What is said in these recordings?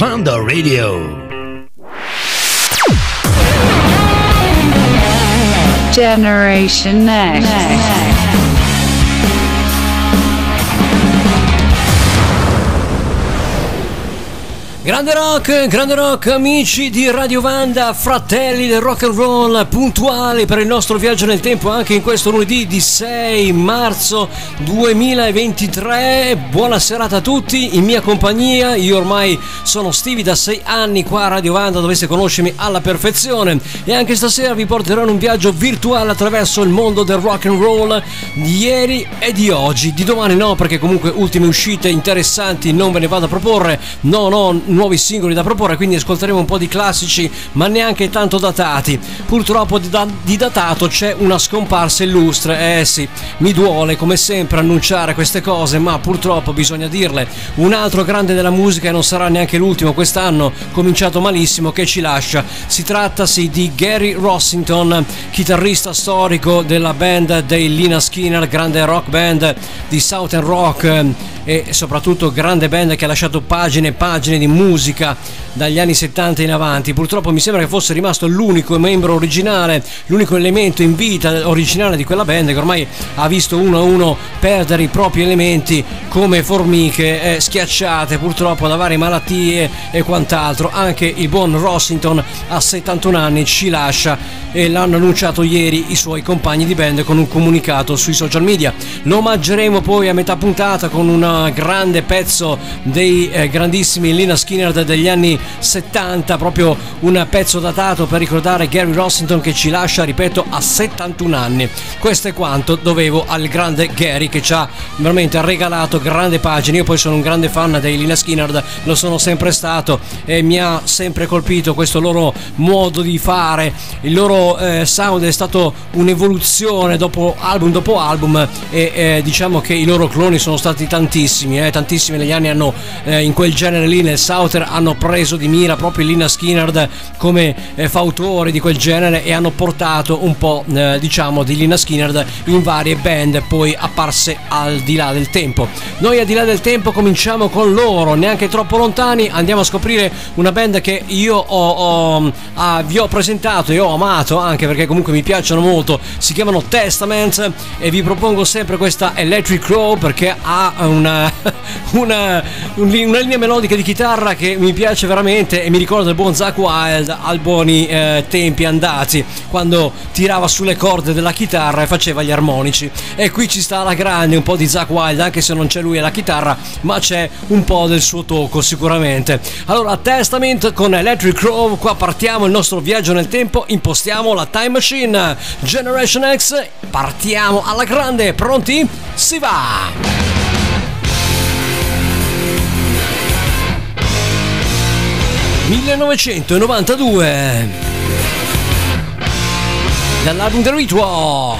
Vanda Radio. Generation Next. Grande rock, grande rock, amici di Radio Vanda, fratelli del rock and roll, puntuali per il nostro viaggio nel tempo anche in questo lunedì di 6 marzo 2023. Buona serata a tutti, in mia compagnia. Io ormai sono Stevie da 6 anni qua a Radio Vanda, doveste conoscermi alla perfezione. E anche stasera vi porterò in un viaggio virtuale attraverso il mondo del rock and roll di ieri e di oggi. Di domani no, perché comunque ultime uscite interessanti non ve ne vado a proporre. No, no nuovi singoli da proporre, quindi ascolteremo un po' di classici, ma neanche tanto datati. Purtroppo di, da- di datato c'è una scomparsa illustre, eh sì, mi duole come sempre annunciare queste cose, ma purtroppo bisogna dirle. Un altro grande della musica e non sarà neanche l'ultimo quest'anno, cominciato malissimo, che ci lascia. Si trattasi di Gary Rossington, chitarrista storico della band dei Lina Skinner, grande rock band di Southern Rock e soprattutto grande band che ha lasciato pagine e pagine di musica dagli anni 70 in avanti. Purtroppo mi sembra che fosse rimasto l'unico membro originale, l'unico elemento in vita originale di quella band che ormai ha visto uno a uno perdere i propri elementi come formiche eh, schiacciate purtroppo da varie malattie e quant'altro. Anche il buon Rossington a 71 anni ci lascia e l'hanno annunciato ieri i suoi compagni di band con un comunicato sui social media. Lo omaggeremo poi a metà puntata con un grande pezzo dei eh, grandissimi Lina Skinner degli anni 70, proprio un pezzo datato per ricordare Gary Rossington che ci lascia, ripeto, a 71 anni. Questo è quanto dovevo al grande Gary che ci ha veramente regalato grandi pagine. Io poi sono un grande fan dei Lina Skinner, lo sono sempre stato e mi ha sempre colpito questo loro modo di fare, il loro eh, sound è stato un'evoluzione dopo album dopo album e eh, diciamo che i loro cloni sono stati tantissimi, eh, tantissimi negli anni hanno eh, in quel genere lì nel Southern hanno preso di mira proprio Lina Skinner come eh, fautore di quel genere e hanno portato un po' eh, diciamo di Lina Skinner in varie band poi apparse al di là del tempo. Noi al di là del tempo cominciamo con loro, neanche troppo lontani, andiamo a scoprire una band che io ho, ho, ah, vi ho presentato e ho amato anche perché comunque mi piacciono molto, si chiamano Testament e vi propongo sempre questa Electric Crow perché ha una, una, una linea melodica di chitarra che mi piace veramente e mi ricorda il buon Zack Wild al buoni eh, tempi andati quando tirava sulle corde della chitarra e faceva gli armonici e qui ci sta la grande un po' di Zack Wild anche se non c'è lui alla chitarra ma c'è un po' del suo tocco sicuramente allora Testament con Electric Crow qua partiamo il nostro viaggio nel tempo impostiamo la time machine Generation X partiamo alla grande pronti? si va! 1992 dall'album The Ritual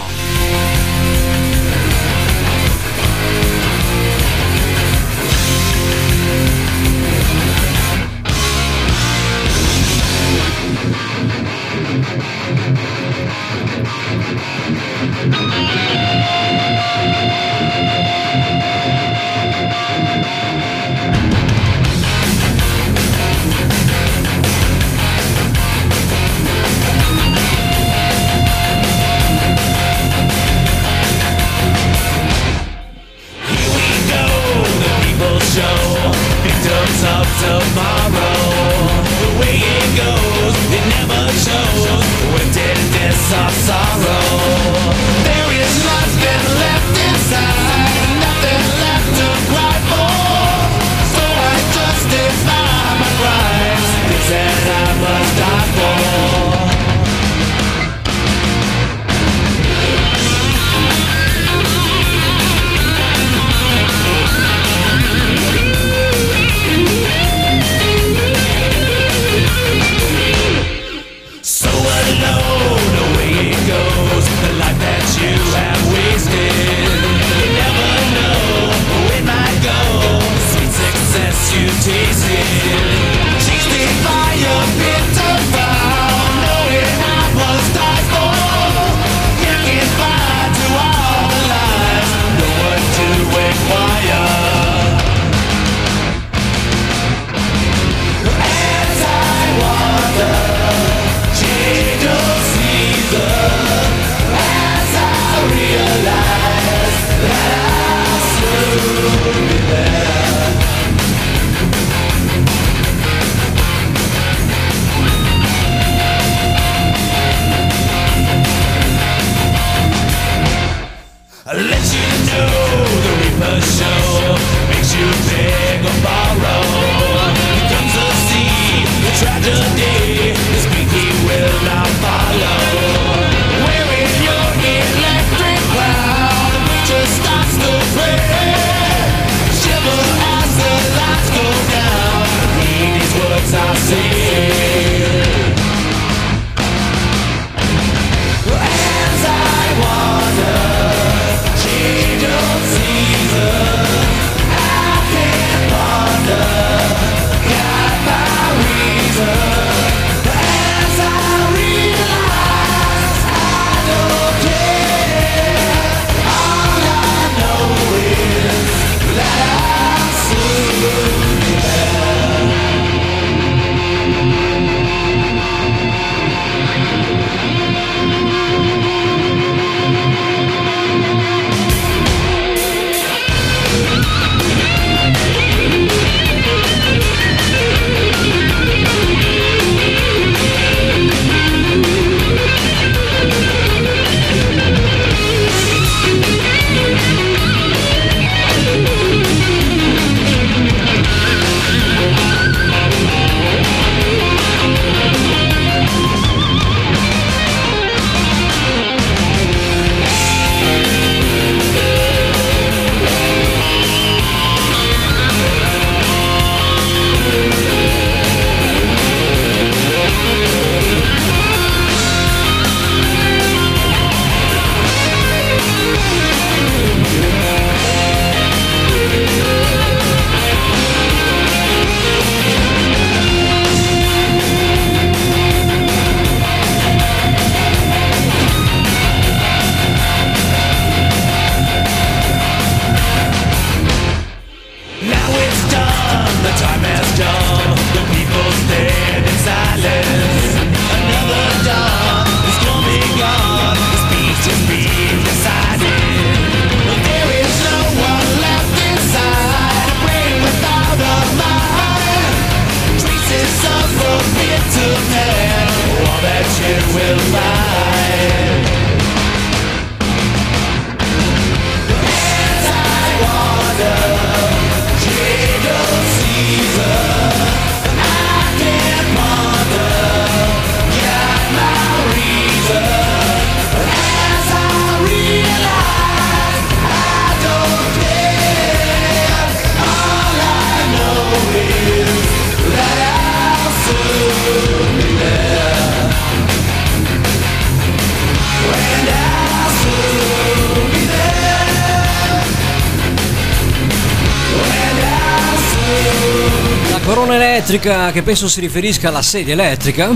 musica che penso si riferisca alla sedia elettrica.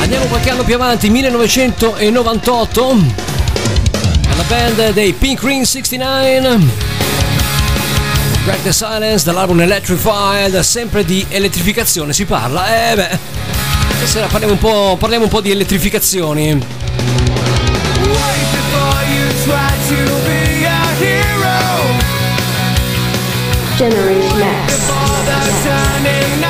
Andiamo qualche anno più avanti, 1998, alla band dei Pink Green 69. Break the Silence dall'album Electrified, sempre di elettrificazione si parla. Eh beh, stasera parliamo un po', parliamo un po di elettrificazioni. Generation X. standing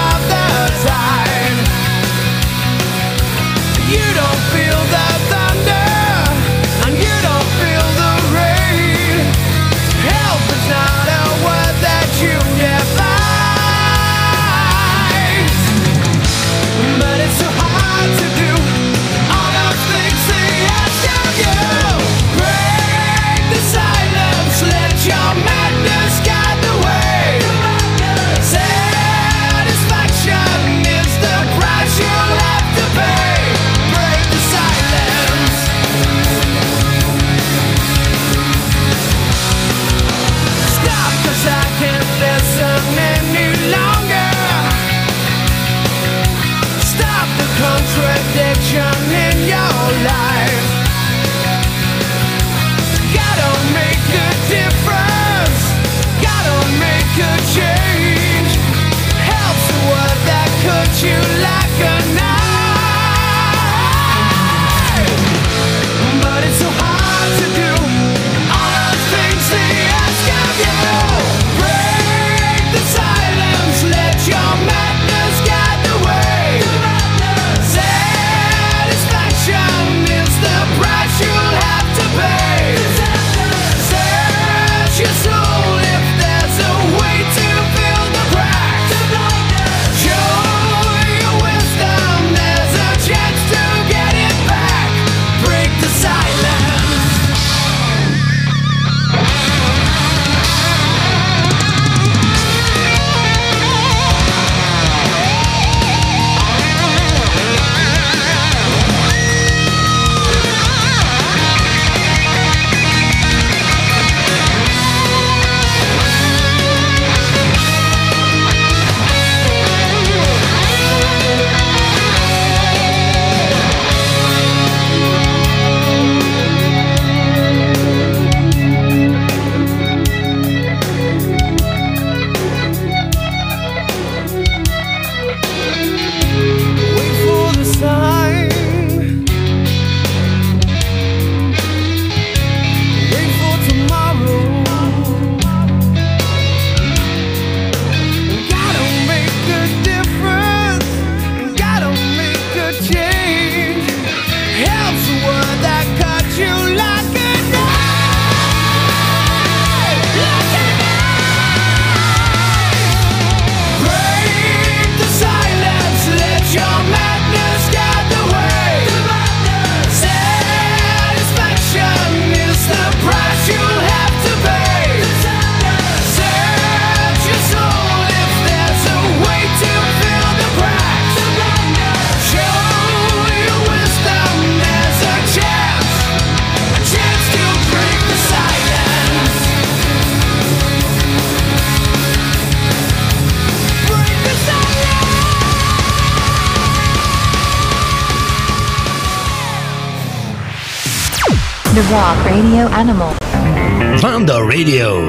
Radio.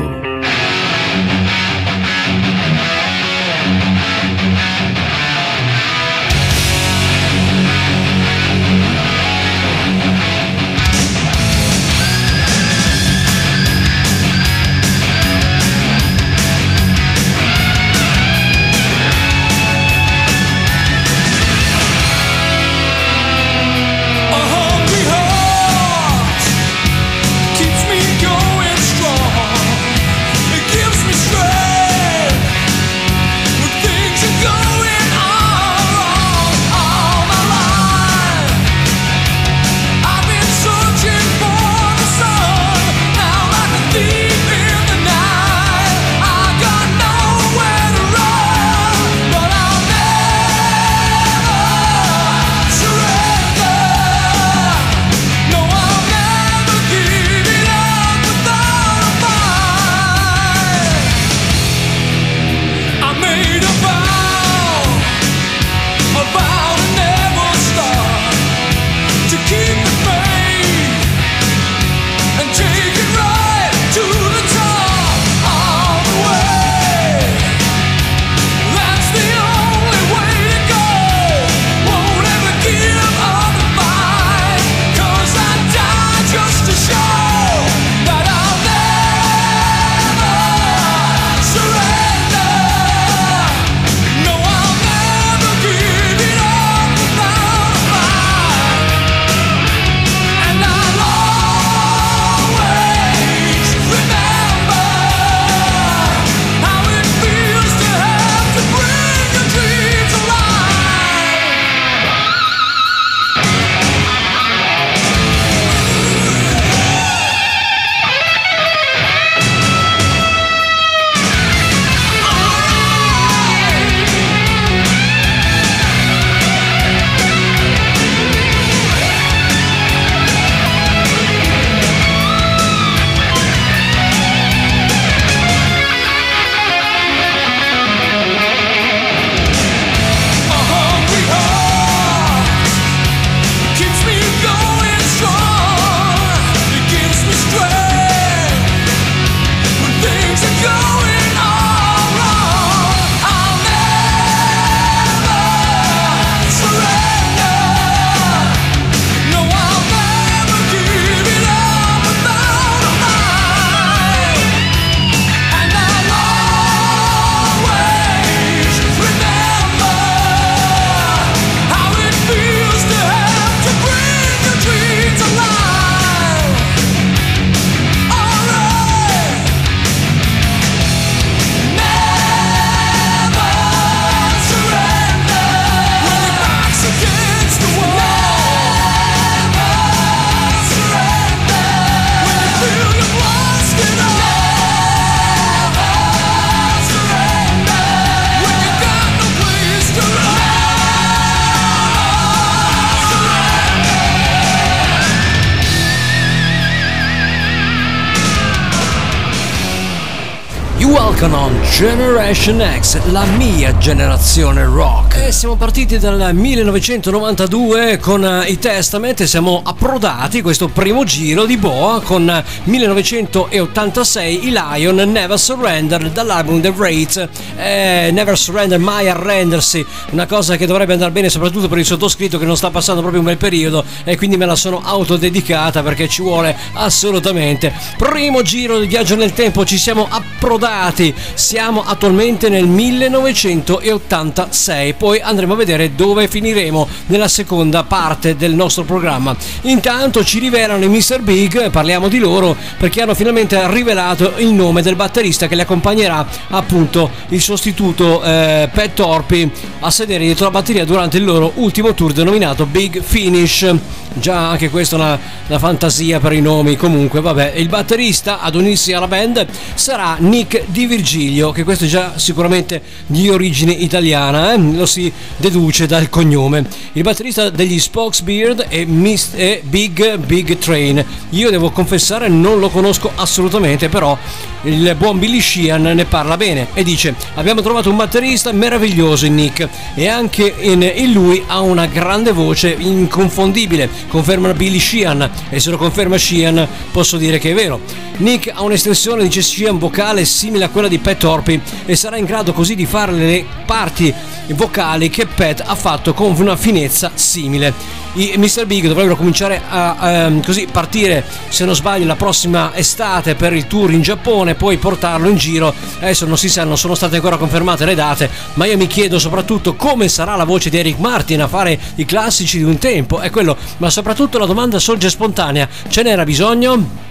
Generation X, la mia generazione rock. Siamo partiti dal 1992 con eh, i Testament e siamo approdati questo primo giro di Boa con eh, 1986 i Lion Never Surrender dall'album The Wraith. Eh, never Surrender, mai arrendersi, una cosa che dovrebbe andare bene soprattutto per il sottoscritto che non sta passando proprio un bel periodo e quindi me la sono autodedicata perché ci vuole assolutamente. Primo giro di viaggio nel tempo, ci siamo approdati, siamo attualmente nel 1986, poi andremo a vedere dove finiremo nella seconda parte del nostro programma. Intanto ci rivelano i Mr. Big, parliamo di loro perché hanno finalmente rivelato il nome del batterista che li accompagnerà appunto il sostituto eh, Pat Torpi a sedere dietro la batteria durante il loro ultimo tour denominato Big Finish. Già anche questa è una, una fantasia per i nomi, comunque vabbè, il batterista ad unirsi alla band sarà Nick Di Virgilio, che questo è già sicuramente di origine italiana, eh? lo si deduce dal cognome. Il batterista degli Spokesbeard è, Mis- è Big Big Train. Io devo confessare non lo conosco assolutamente, però il buon Billy Sheehan ne parla bene e dice abbiamo trovato un batterista meraviglioso in Nick e anche in, lui ha una grande voce inconfondibile conferma Billy Sheehan e se lo conferma Sheehan posso dire che è vero Nick ha un'estensione dice Sheehan vocale simile a quella di Pat Torpy e sarà in grado così di fare le parti vocali che Pat ha fatto con una finezza simile i Mr. Big dovrebbero cominciare a ehm, così partire se non sbaglio la prossima estate per il tour in Giappone poi portarlo in giro adesso non si sa non sono state ancora confermate le date ma io mi chiedo soprattutto come sarà la voce di Eric Martin a fare i classici di un tempo è quello ma soprattutto la domanda sorge spontanea ce n'era bisogno?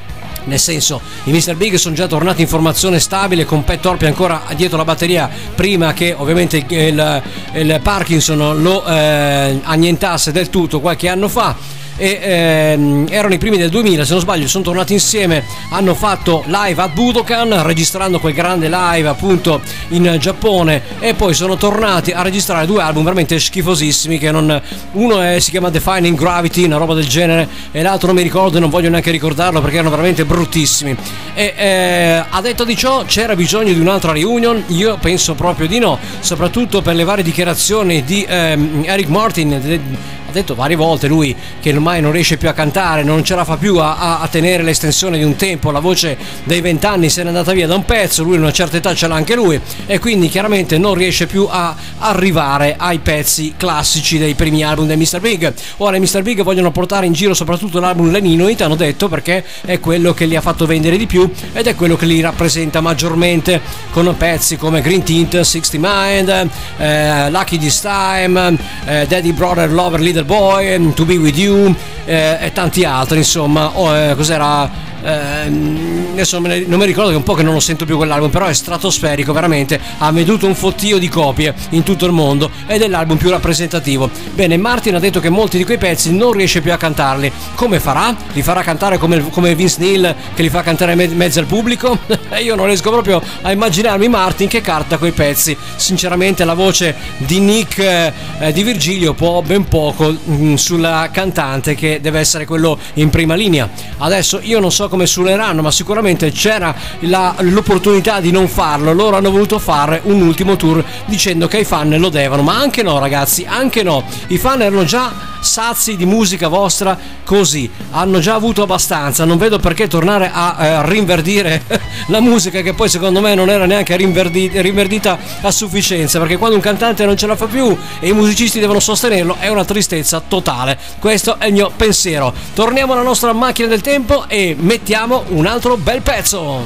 Nel senso i Mr. Big sono già tornati in formazione stabile con Pat Torpi ancora dietro la batteria prima che ovviamente il, il Parkinson lo eh, annientasse del tutto qualche anno fa e ehm, erano i primi del 2000 se non sbaglio sono tornati insieme hanno fatto live a Budokan registrando quel grande live appunto in Giappone. E poi sono tornati a registrare due album veramente schifosissimi che non uno è, si chiama Defining Gravity una roba del genere e l'altro non mi ricordo e non voglio neanche ricordarlo perché erano veramente bruttissimi. E eh, a detto di ciò c'era bisogno di un'altra reunion? Io penso proprio di no soprattutto per le varie dichiarazioni di ehm, Eric Martin de- ha detto varie volte lui che ormai non riesce più a cantare, non ce la fa più a, a- tenere l'estensione di un tempo, la voce dei vent'anni se n'è andata via da un pezzo, lui a una certa età ce l'ha anche lui e quindi chiaramente non riesce più a arrivare ai pezzi classici dei primi album dei Mr. Big. Ora i Mr. Big vogliono portare in giro soprattutto l'album Leninoid, hanno detto perché è quello che li ha fatto vendere di più ed è quello che li rappresenta maggiormente con pezzi come Green Tint, 60 Mind, eh, Lucky This Time, eh, Daddy Brother Lover Little Boy, To Be With You eh, e tanti altri insomma oh, eh, cos'era Ehm, adesso ne- non mi ricordo che è un po' che non lo sento più quell'album però è stratosferico veramente. Ha venduto un fottio di copie in tutto il mondo ed è l'album più rappresentativo. Bene Martin ha detto che molti di quei pezzi non riesce più a cantarli. Come farà? li farà cantare come, come Vince Neil che li fa cantare in me- mezzo al pubblico? Io non riesco proprio a immaginarmi Martin che carta quei pezzi. Sinceramente la voce di Nick eh, di Virgilio può ben poco mm, sulla cantante che deve essere quello in prima linea. Adesso io non so come suoneranno ma sicuramente c'era l'opportunità di non farlo. Loro hanno voluto fare un ultimo tour dicendo che i fan lo devono. Ma anche no ragazzi anche no. I fan erano già sazi di musica vostra così. Hanno già avuto abbastanza. Non vedo perché tornare a eh, rinverdire la musica che poi secondo me non era neanche rinverdi- rinverdita a sufficienza. Perché quando un cantante non ce la fa più e i musicisti devono sostenerlo è una tristezza totale. Questo è il mio pensiero. Torniamo alla nostra macchina del tempo e mettiamo un altro bel pezzo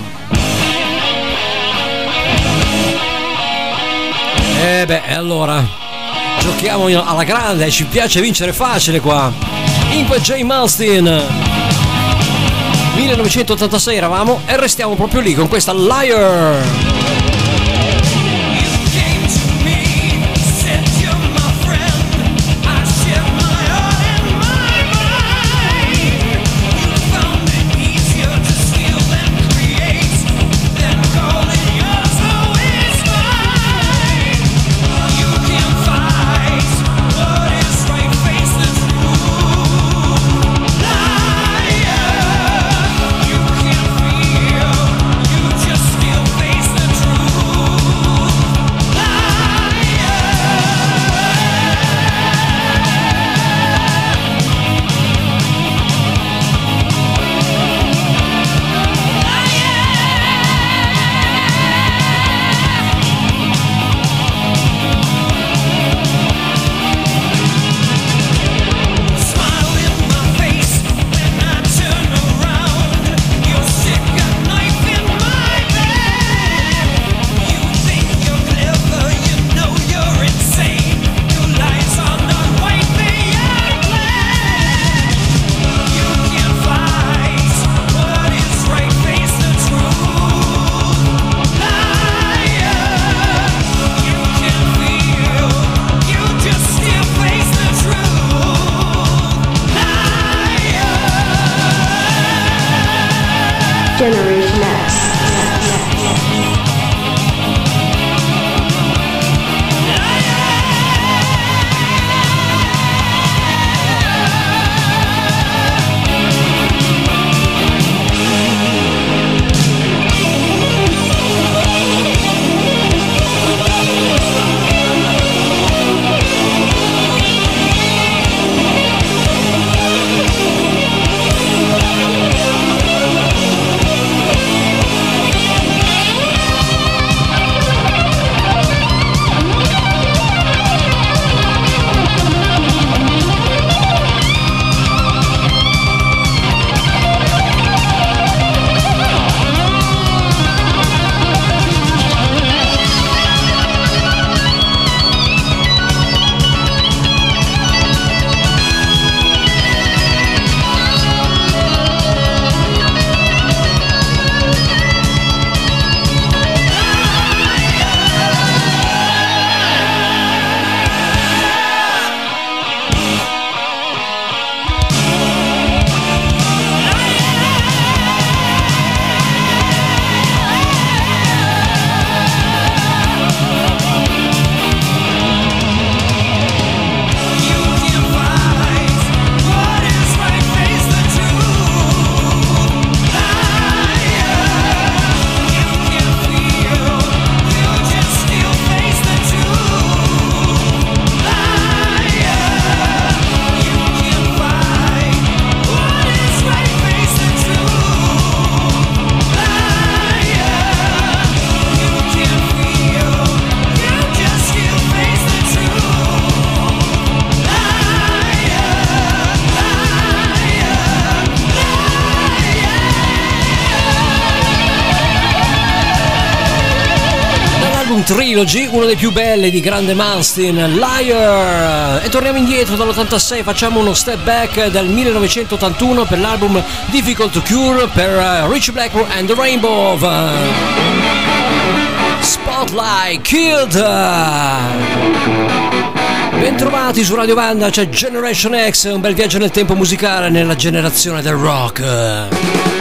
e beh allora Giochiamo alla grande, ci piace vincere facile qua. Inque J. Malstein. 1986 eravamo e restiamo proprio lì con questa Liar. Trilogy, uno dei più belli di grande Manstein, Liar. E torniamo indietro dall'86, facciamo uno step back dal 1981 per l'album Difficult to Cure per uh, Rich Blackmore and the Rainbow. Spotlight Killed. Bentrovati su Radio Vanda, c'è Generation X, un bel viaggio nel tempo musicale nella generazione del rock.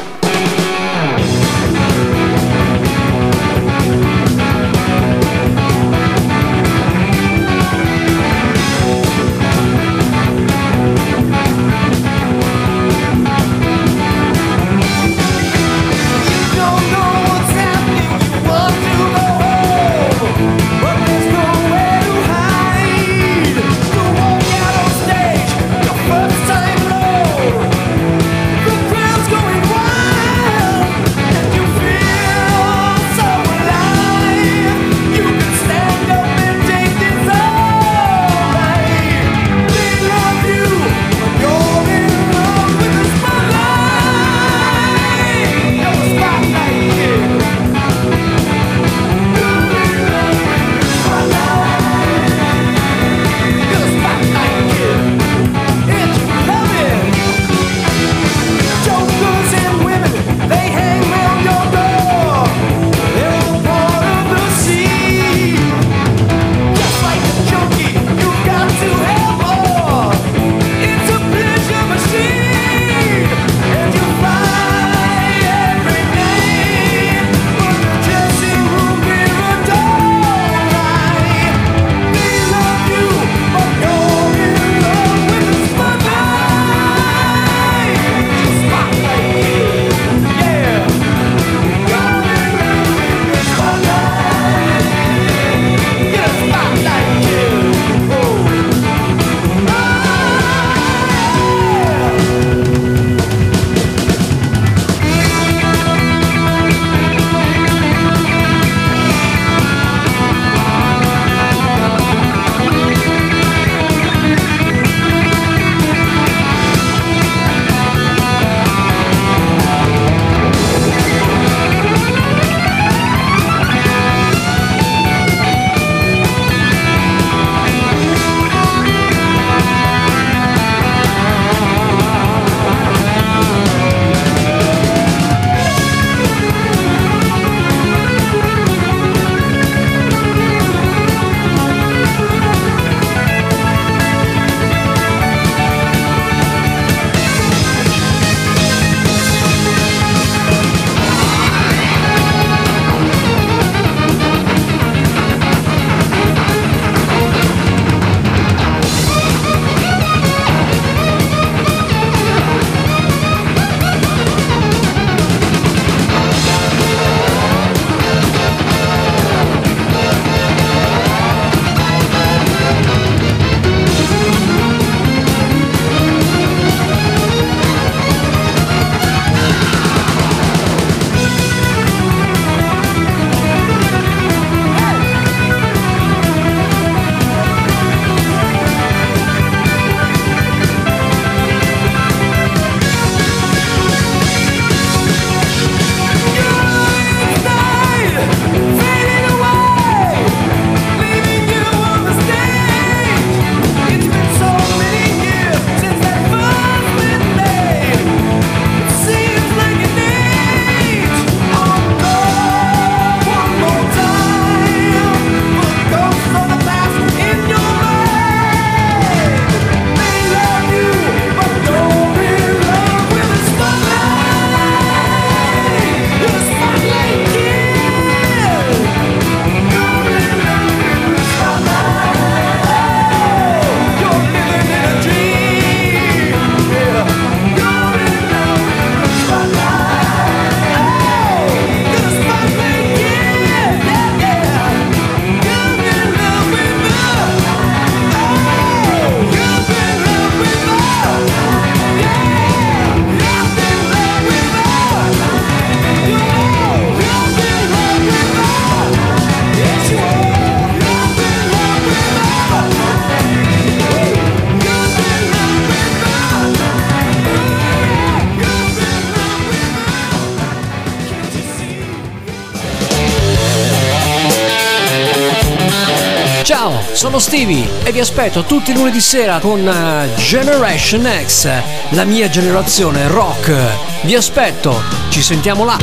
Ciao, sono Stevie e vi aspetto tutti i lunedì sera con eh, Generation X, la mia generazione rock. Vi aspetto, ci sentiamo là.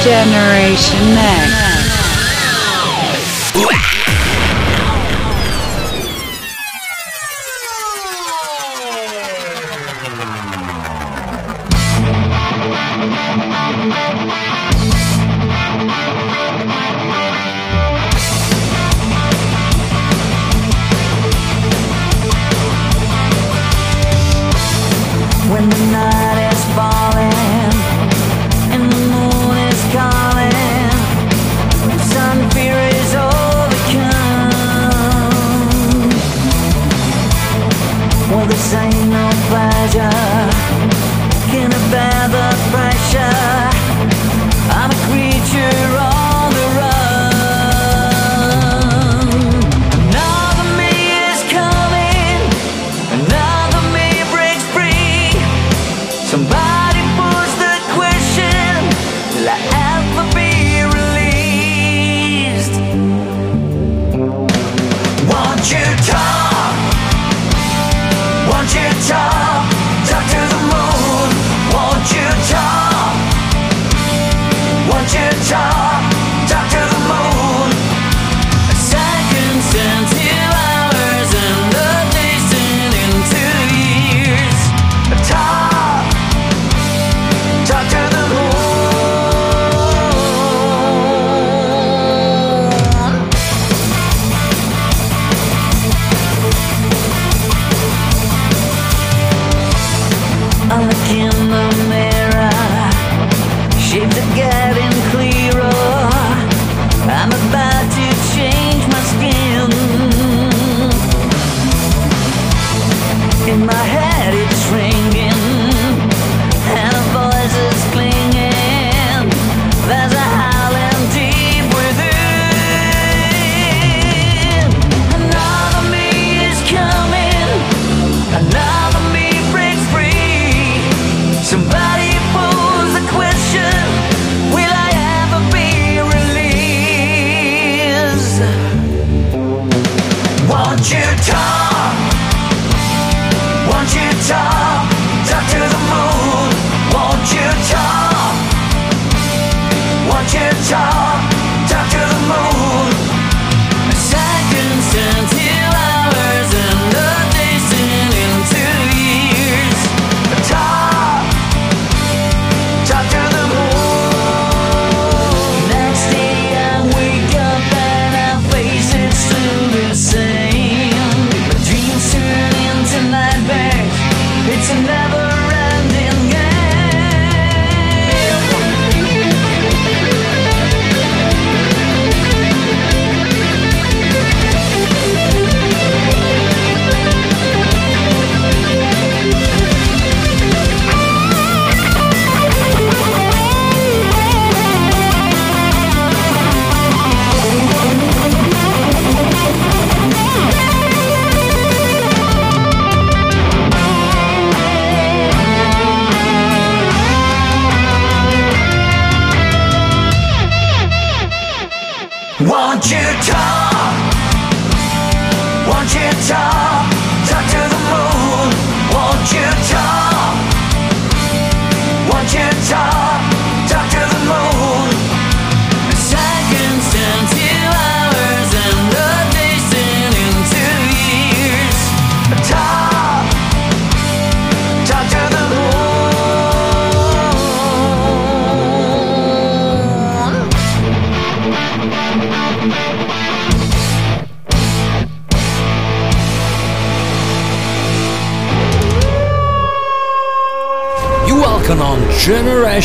Generation X.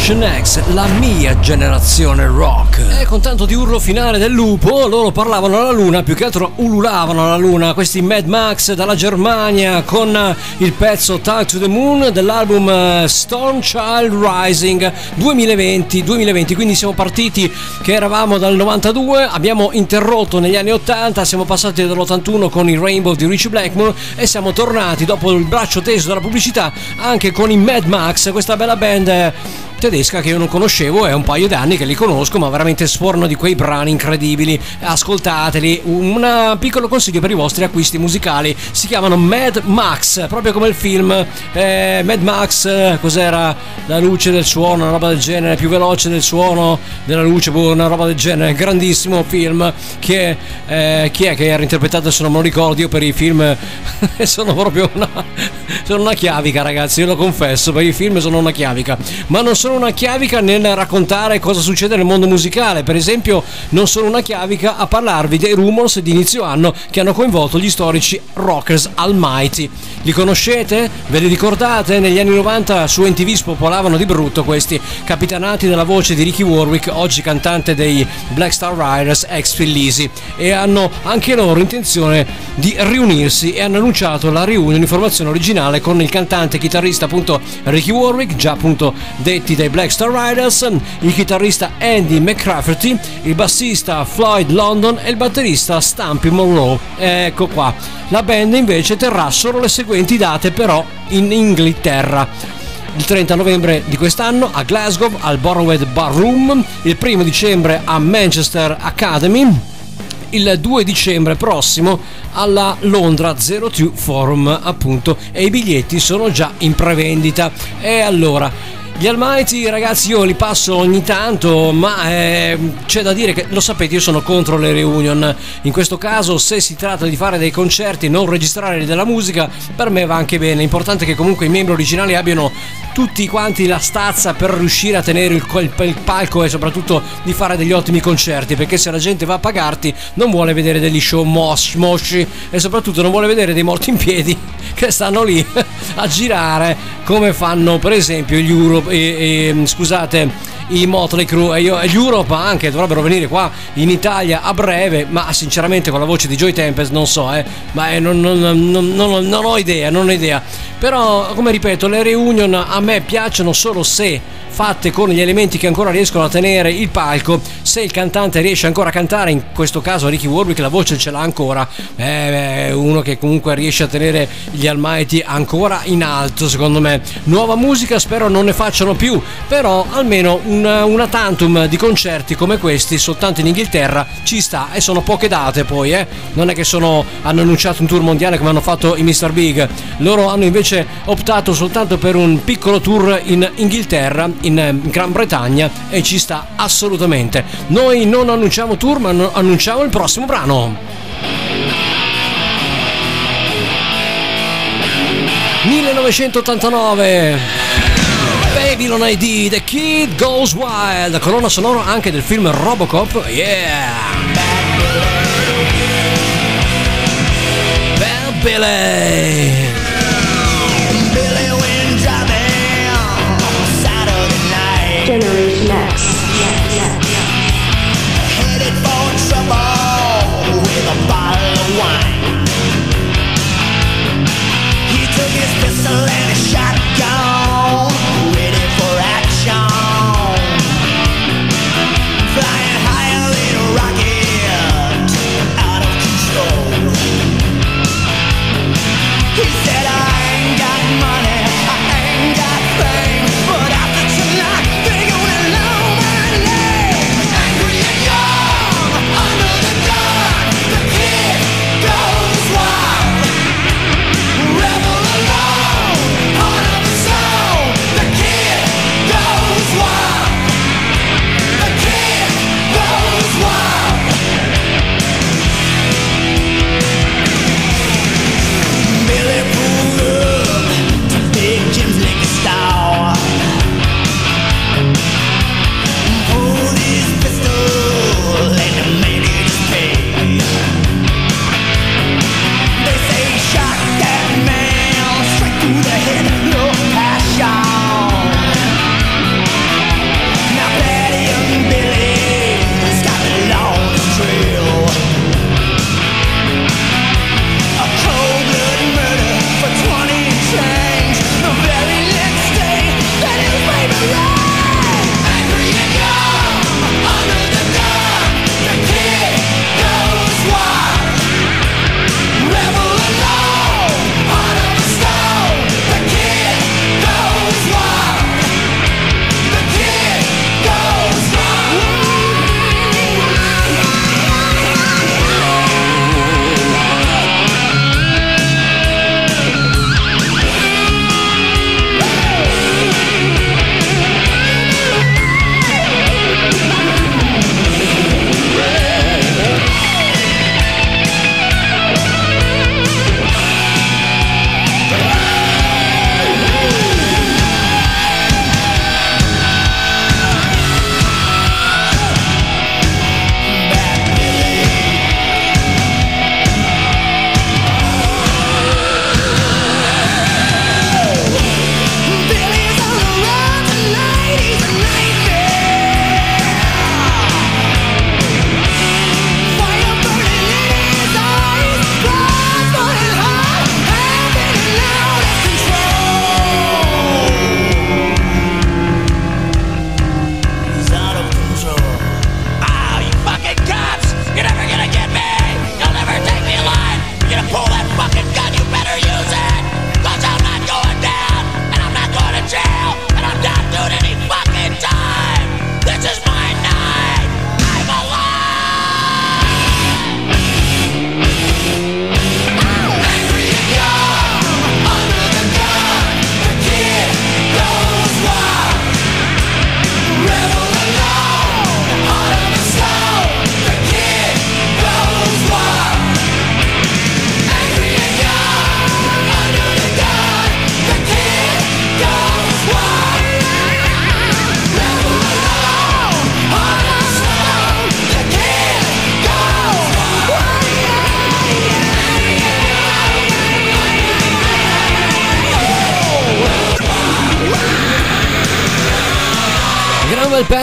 Generation X, la mia generazione rock. E con tanto di urlo finale del lupo, loro parlavano alla luna, più che altro ululavano alla luna, questi Mad Max dalla Germania con eh, il pezzo Time to the Moon dell'album eh, Storm Child Rising 2020-2020, quindi siamo partiti che eravamo dal 92, abbiamo interrotto negli anni 80, siamo passati dall'81 con il Rainbow di Richie Blackmore e siamo tornati dopo il braccio teso dalla pubblicità anche con i Mad Max, questa bella band tedesca che io non conoscevo, è un paio d'anni che li conosco, ma veramente sforno di quei brani incredibili. Ascoltateli. Un piccolo consiglio per i vostri acquisti musicali. Si chiamano Mad Max, proprio come il film eh, Mad Max, eh, cos'era? La luce del suono, una roba del genere, più veloce del suono della luce, boh, una roba del genere. Grandissimo film che eh, chi è che era interpretato se non me lo ricordo io per i film sono proprio una sono una chiavica ragazzi io lo confesso per i film sono una chiavica ma non sono una chiavica nel raccontare cosa succede nel mondo musicale per esempio non sono una chiavica a parlarvi dei rumors di inizio anno che hanno coinvolto gli storici Rockers Almighty li conoscete? ve li ricordate? negli anni 90 su NTV spopolavano di brutto questi capitanati dalla voce di Ricky Warwick oggi cantante dei Black Star Riders ex Fellisi e hanno anche loro intenzione di riunirsi e hanno annunciato la riunione in formazione originale con il cantante e chitarrista appunto Ricky Warwick, già appunto detti dai Black Star Riders, il chitarrista Andy McCrafferty, il bassista Floyd London e il batterista Stampy Monroe. Ecco qua. La band invece terrà solo le seguenti date però in Inghilterra il 30 novembre di quest'anno a Glasgow al Borrowhead Ballroom, il 1 dicembre a Manchester Academy, il 2 dicembre prossimo alla Londra 02 Forum appunto e i biglietti sono già in prevendita e allora gli Almighty ragazzi io li passo ogni tanto ma eh, c'è da dire che lo sapete io sono contro le reunion. In questo caso se si tratta di fare dei concerti non registrare della musica per me va anche bene. L'importante è che comunque i membri originali abbiano tutti quanti la stazza per riuscire a tenere il, il- il palco e soprattutto di fare degli ottimi concerti perché se la gente va a pagarti non vuole vedere degli show mosh, mosci e soprattutto non vuole vedere dei morti in piedi che stanno lì a girare come fanno per esempio gli Europe e- e, scusate i Motley Crue. E io- e gli Europe anche dovrebbero venire qua in Italia a breve ma sinceramente con la voce di Joy Tempest non so eh, ma eh, non, non- non- non- ho idea non ho idea. Però come ripeto le reunion a me piacciono solo se fatte con gli elementi che ancora riescono a tenere il palco se il cantante riesce ancora a cantare in questo caso Ricky Warwick la voce ce l'ha ancora è uno che comunque riesce a tenere gli Almighty ancora in alto secondo me. Nuova musica spero non ne facciano più però almeno una, una tantum di concerti come questi soltanto in Inghilterra ci sta e sono poche date poi eh. Non è che sono, hanno annunciato un tour mondiale come hanno fatto i Mr. Big. Loro hanno invece optato soltanto per un piccolo tour in Inghilterra in eh, Gran Bretagna e ci sta assolutamente. Noi non annunciamo tour ma annunciamo il prossimo brano. 1989 Babylon ID The Kid Goes Wild colonna sonora anche del film Robocop yeah. Bad Billy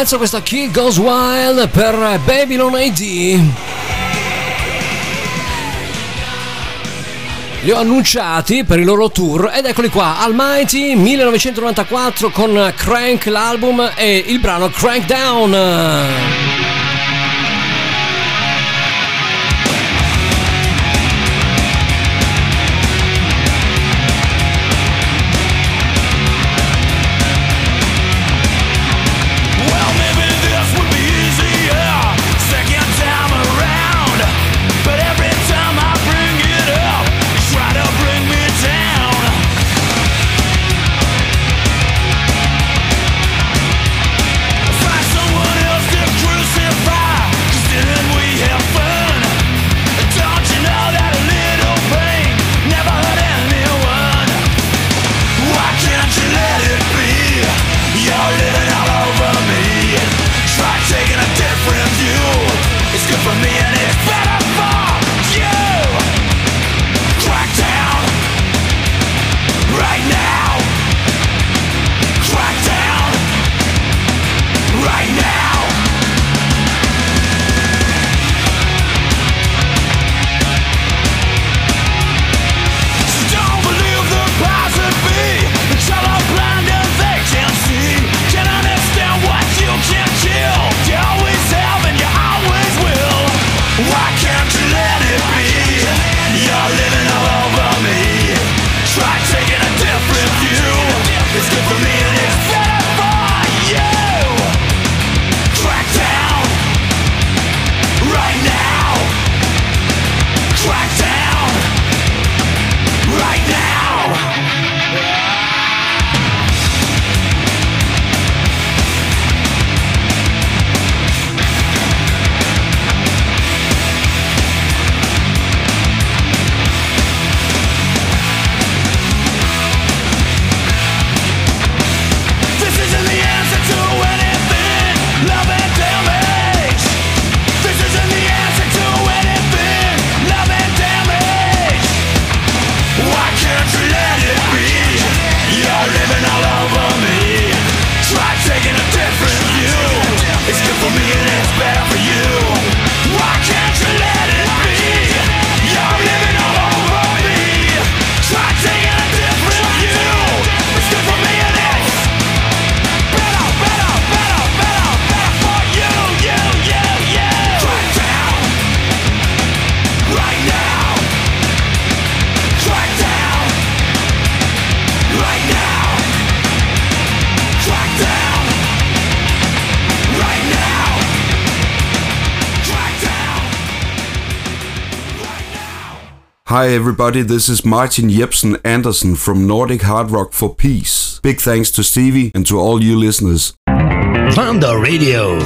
pezzo questa Kill Goes Wild per Babylon ID. Li ho annunciati per il loro tour ed eccoli qua, Almighty 1994 con Crank l'album e il brano Crank Down. Hi everybody, this is Martin Jepsen Andersen from Nordic Hard Rock for Peace. Big thanks to Stevie and to all you listeners. Thunder Radio.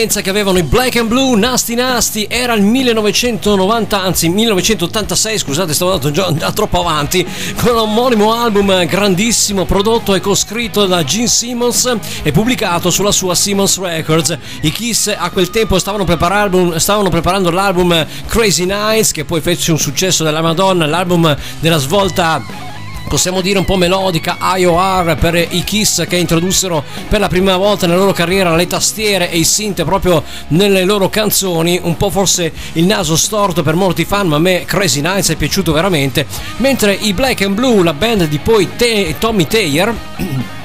E che avevano i Black and Blue, Nasty Nasty, era il 1990, anzi 1986, scusate, stavo andando già, troppo avanti, con l'omonimo album grandissimo prodotto e coscritto da Gene Simmons e pubblicato sulla sua Simmons Records. I Kiss a quel tempo stavano, stavano preparando l'album Crazy Nights, che poi fece un successo della Madonna, l'album della svolta possiamo dire un po' melodica IOR per i Kiss che introdussero per la prima volta nella loro carriera le tastiere e i synth proprio nelle loro canzoni un po' forse il naso storto per molti fan ma a me Crazy Nights è piaciuto veramente. Mentre i Black and Blue la band di poi Te- Tommy Taylor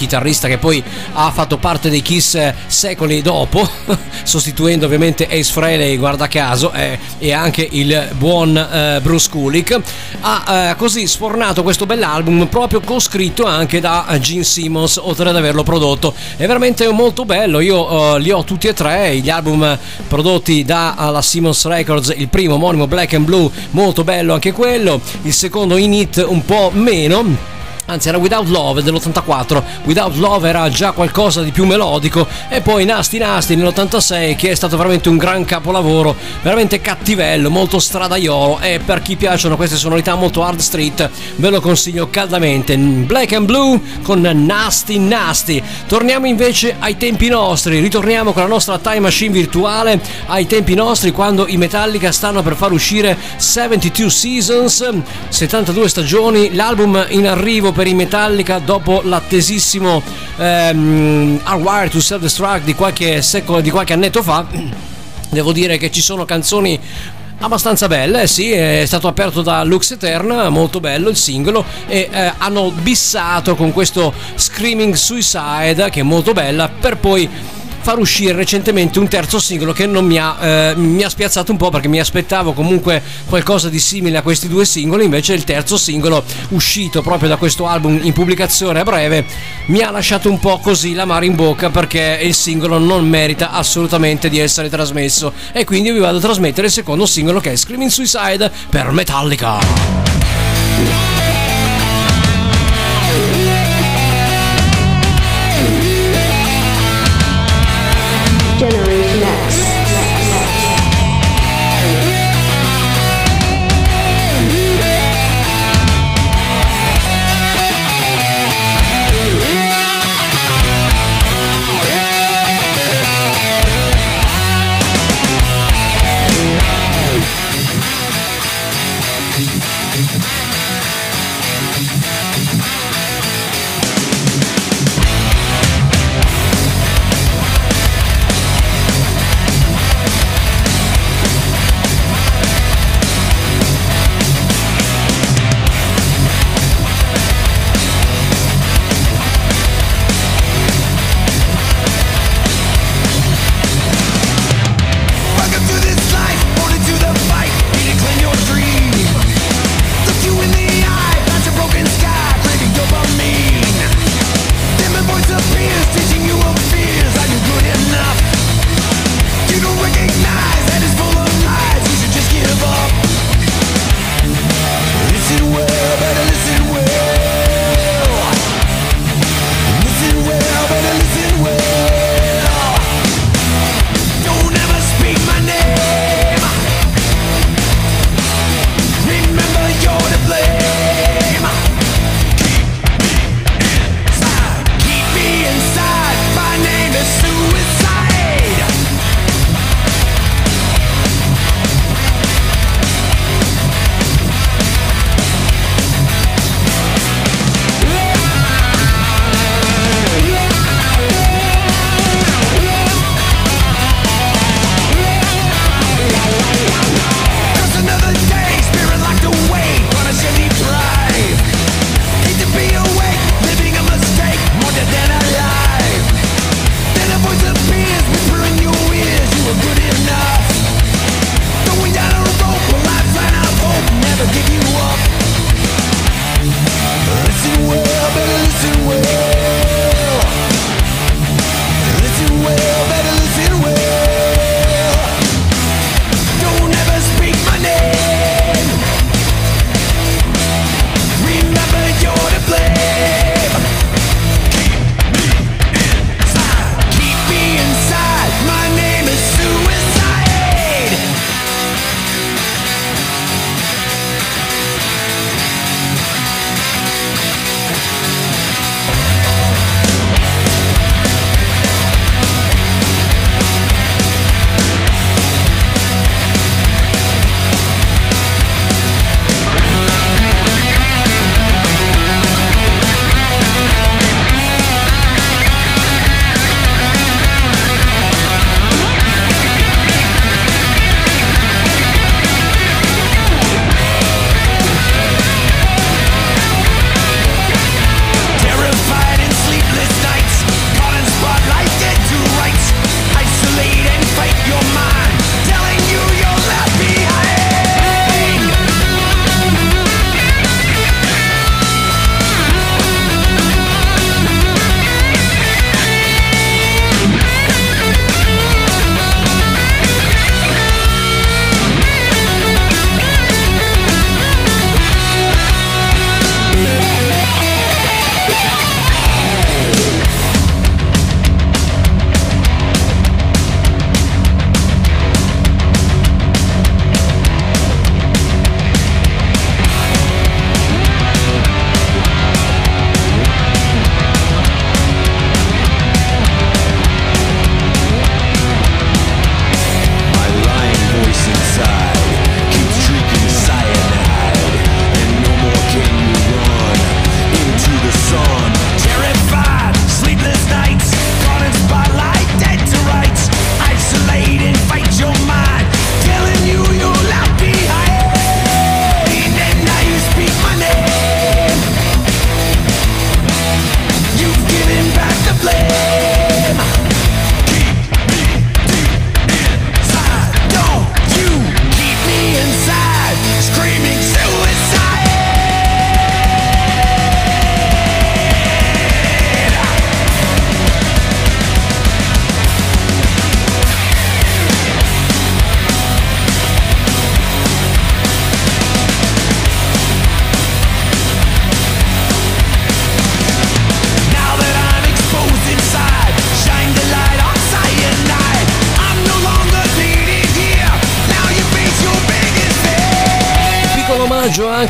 chitarrista che poi ha fatto parte dei Kiss eh, secoli dopo, sostituendo ovviamente Ace Frehley, guarda caso, eh, e anche il buon eh, Bruce Kulick, ha eh, così sfornato questo bell'album proprio coscritto anche da Gene Simmons, oltre ad averlo prodotto. È veramente molto bello, io eh, li ho tutti e tre, gli album prodotti dalla Simmons Records, il primo omonimo Black and Blue, molto bello anche quello, il secondo In It un po' meno anzi era Without Love dell'84 Without Love era già qualcosa di più melodico. E poi Nasty Nasty nell'86 che è stato veramente un gran capolavoro veramente cattivello molto stradaiolo. E per chi piacciono queste sonorità molto hard street ve lo consiglio caldamente. Black and Blue con Nasty Nasty. Torniamo invece ai tempi nostri. Ritorniamo con la nostra time machine virtuale ai tempi nostri quando i Metallica stanno per far uscire 72 Seasons 72 stagioni l'album in arrivo per i Metallica dopo l'attesissimo ehm, Hardwired to Self Destruct di qualche secolo di qualche annetto fa. Devo dire che ci sono canzoni abbastanza belle, sì, è stato aperto da Lux Eterna, molto bello il singolo e eh, hanno bissato con questo Screaming Suicide che è molto bella per poi far uscire recentemente un terzo singolo che non mi ha, eh, mi ha spiazzato un po' perché mi aspettavo comunque qualcosa di simile a questi due singoli, invece il terzo singolo uscito proprio da questo album in pubblicazione a breve mi ha lasciato un po' così l'amaro in bocca perché il singolo non merita assolutamente di essere trasmesso e quindi vi vado a trasmettere il secondo singolo che è Screaming Suicide per Metallica.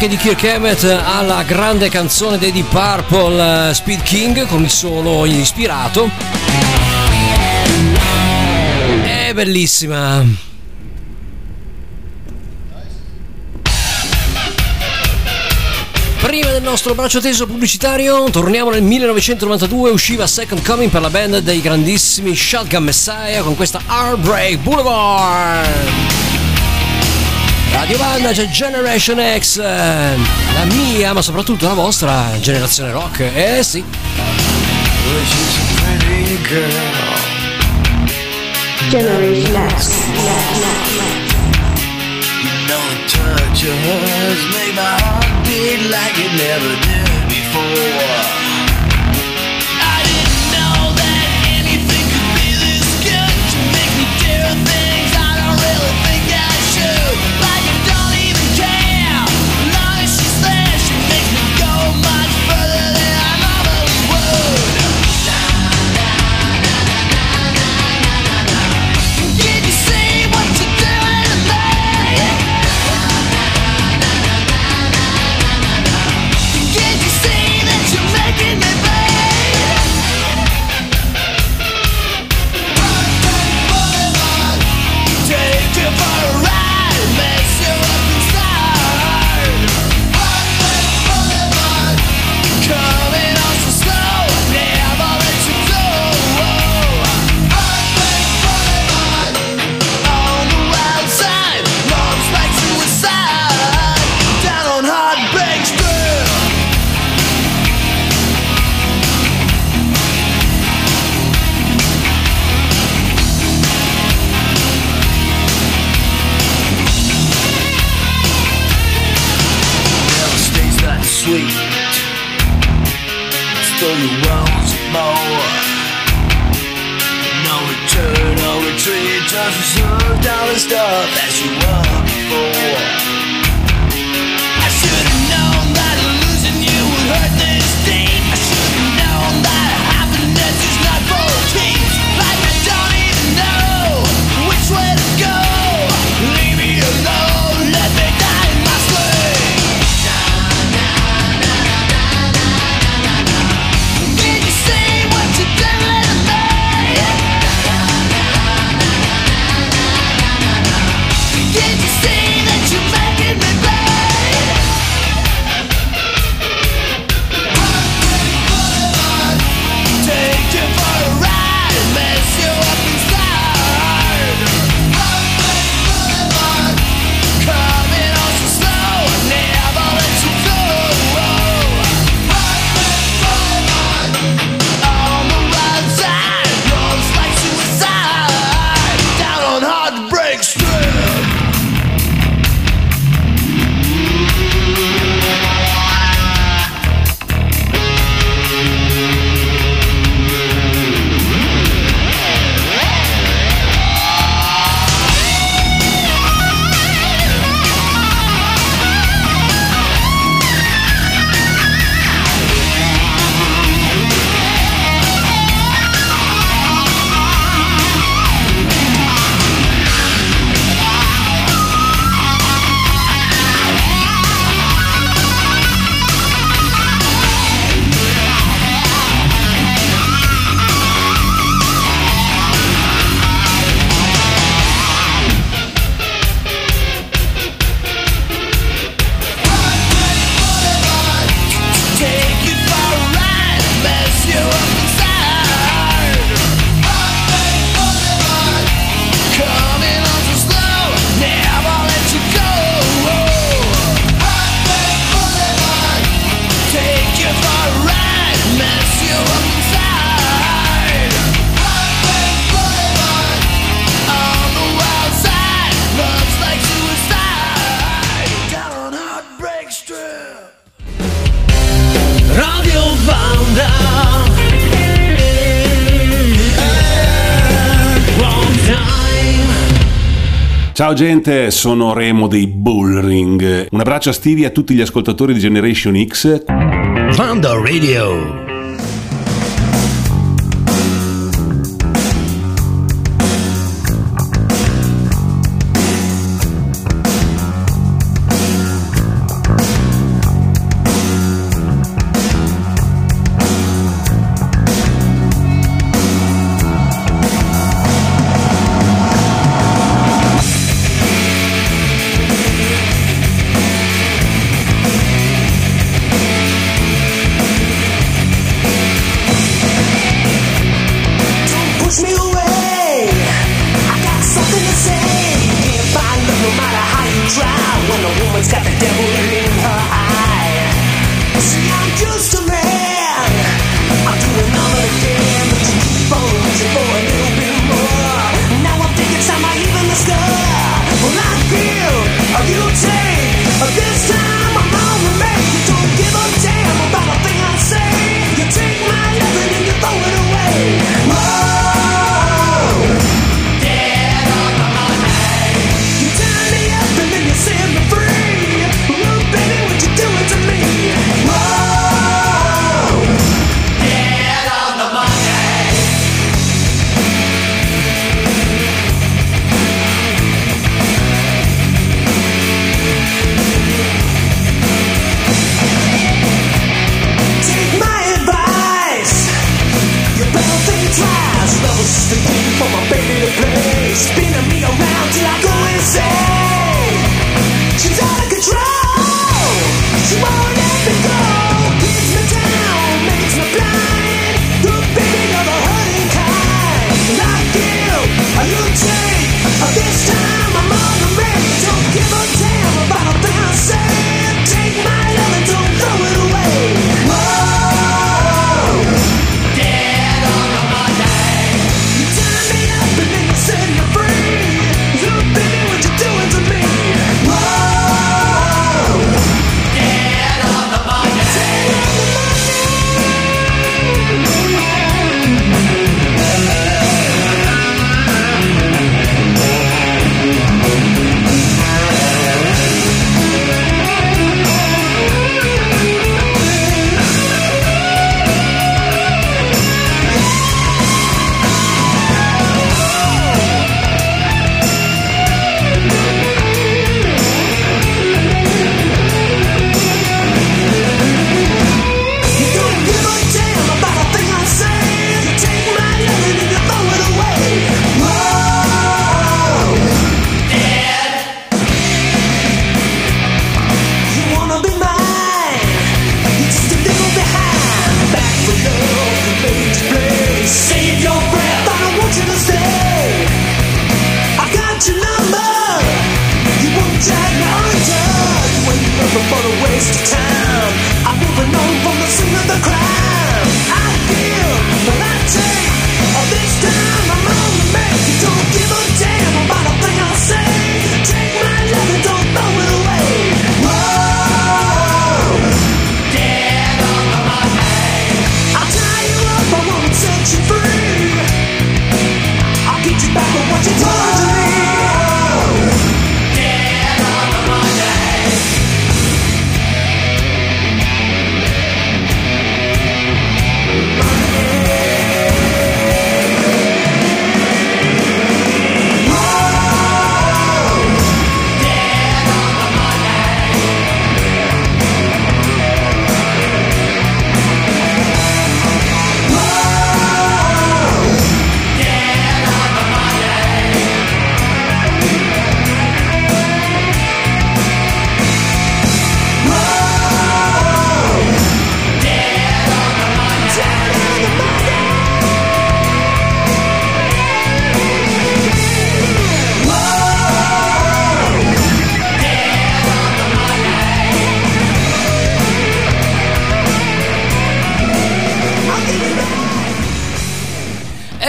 anche di Kirk Hammett alla grande canzone dei Deep Purple eh, Speed King con il solo ispirato. È bellissima. Prima del nostro braccio teso pubblicitario, torniamo nel 1992, usciva Second Coming per la band dei grandissimi Shotgun Messiah con questa Heartbreak Boulevard. Radio Banda c'è Generation X, eh, la mia ma soprattutto la vostra generazione rock, eh sì. Generation X. You know the touch of hers made my heart beat like it never did before. gente, sono Remo dei Bullring. Un abbraccio a Stevie e a tutti gli ascoltatori di Generation X. Vanda Radio.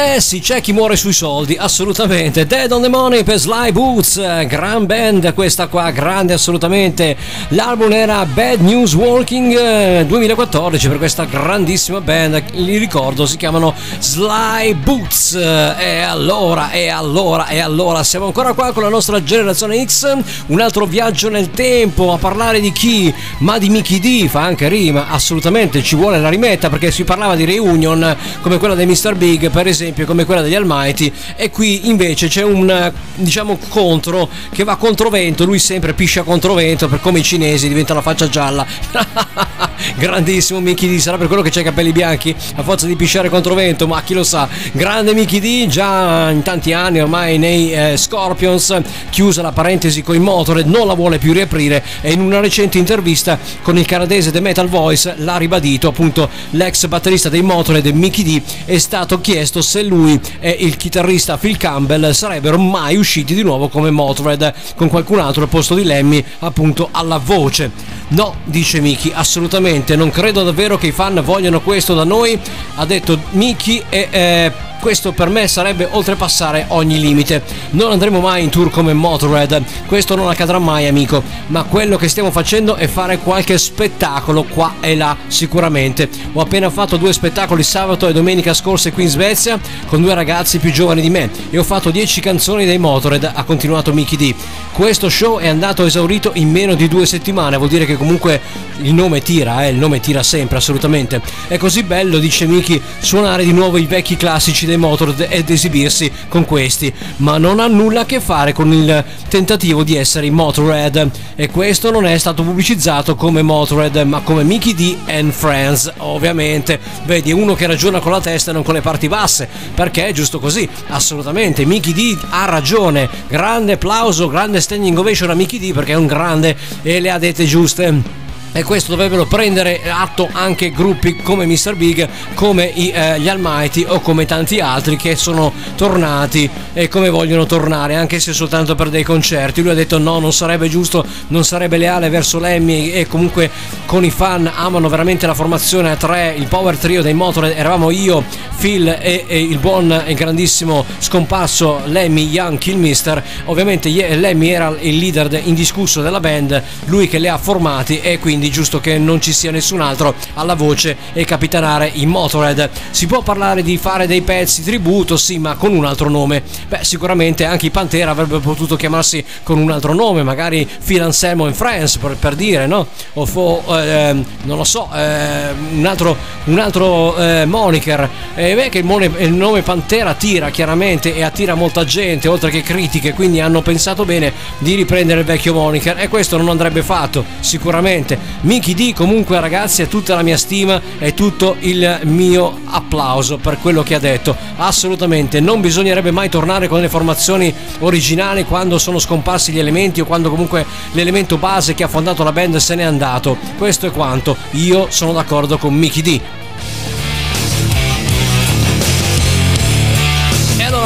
Eh sì, c'è chi muore sui soldi, assolutamente. Dead on the Money per Sly Boots, eh, gran band questa qua, grande assolutamente. L'album era Bad News Walking eh, 2014 per questa grandissima band, li ricordo, si chiamano Sly Boots. Eh, E allora, e allora, e allora, siamo ancora qua con la nostra generazione X, un altro viaggio nel tempo a parlare di chi? Ma di Mickey D, fa anche rima, assolutamente, ci vuole la rimetta perché si parlava di reunion come quella dei Mr. Big, per esempio, come quella degli Almighty, e qui invece c'è un eh, diciamo contro che va controvento, lui sempre piscia controvento, per come i cinesi diventa la faccia gialla. Grandissimo Mickey D, sarà per quello che c'ha i capelli bianchi a forza di pisciare controvento, ma chi lo sa. Grande Mickey D, già in tanti anni ormai nei eh, Scorpions, chiusa la parentesi con i Motorhead, non la vuole più riaprire e in una recente intervista con il canadese The Metal Voice l'ha ribadito, appunto l'ex batterista dei Motorhead Mickey D è stato chiesto se lui e il chitarrista Phil Campbell sarebbero mai usciti di nuovo come Motorhead con qualcun altro al posto di Lemmy appunto alla voce. No, dice Mickey, assolutamente, non credo davvero che i fan vogliano questo da noi, ha detto Mickey e eh, questo per me sarebbe oltrepassare ogni limite. Non andremo mai in tour come Motorhead, questo non accadrà mai amico, ma quello che stiamo facendo è fare qualche spettacolo qua e là sicuramente. Ho appena fatto due spettacoli sabato e domenica scorse qui in Svezia con due ragazzi più giovani di me e ho fatto 10 canzoni dei Motorhead, ha continuato Mickey D. Questo show è andato esaurito in meno di due settimane, vuol dire che comunque il nome tira, eh, il nome tira sempre assolutamente. È così bello, dice Mickey, suonare di nuovo i vecchi classici dei Motorhead ed esibirsi con questi, ma non ha nulla a che fare con il tentativo di essere i Motorhead e questo non è stato pubblicizzato come Motorhead ma come Mickey D and Friends, ovviamente. Vedi, è uno che ragiona con la testa e non con le parti basse, perché è giusto così, assolutamente. Mickey D ha ragione, grande applauso, grande standing ovation a Mickey D perché è un grande e le ha dette giuste. FM E questo dovrebbero prendere atto anche gruppi come Mr. Big, come i, eh, gli Almighty o come tanti altri che sono tornati e come vogliono tornare, anche se soltanto per dei concerti. Lui ha detto no, non sarebbe giusto, non sarebbe leale verso Lemmy e comunque con i fan amano veramente la formazione a tre, il power trio dei Motorhead, eravamo io, Phil e, e il buon e grandissimo scomparso Lemmy Young Killmister. Ovviamente Lemmy era il leader de- indiscusso della band, lui che le ha formati e quindi giusto che non ci sia nessun altro alla voce e capitanare i Motorhead. Si può parlare di fare dei pezzi tributo, sì, ma con un altro nome. Beh, sicuramente anche i Pantera avrebbero potuto chiamarsi con un altro nome, magari Phil Anselmo in France, per, per dire, no? O fo- ehm, non lo so, ehm, un altro, un altro eh, moniker. E beh, che il, mone- il nome Pantera attira chiaramente e attira molta gente, oltre che critiche, quindi hanno pensato bene di riprendere il vecchio moniker e questo non andrebbe fatto, sicuramente. Mickey D comunque ragazzi è tutta la mia stima e tutto il mio applauso per quello che ha detto. Assolutamente, non bisognerebbe mai tornare con le formazioni originali quando sono scomparsi gli elementi o quando comunque l'elemento base che ha fondato la band se n'è andato. Questo è quanto. Io sono d'accordo con Mickey D.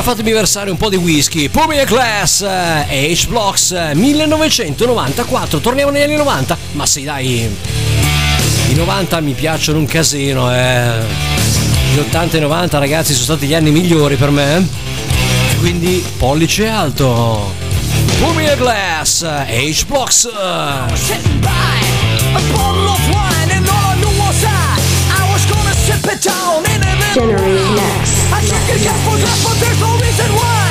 fatemi versare un po' di whisky. Pumi e Class, eh, H-Blocks, eh, 1994. Torniamo negli anni 90. Ma sì, dai. I 90 mi piacciono un casino, eh. Gli 80 e 90, ragazzi, sono stati gli anni migliori per me. eh. Quindi pollice alto. Pumi e Glass, H-Blocks. sitting by a bottle of wine, and all I knew was I, I was gonna sip it down in a minute. Generation X. I took a guess for that, but there's no reason why.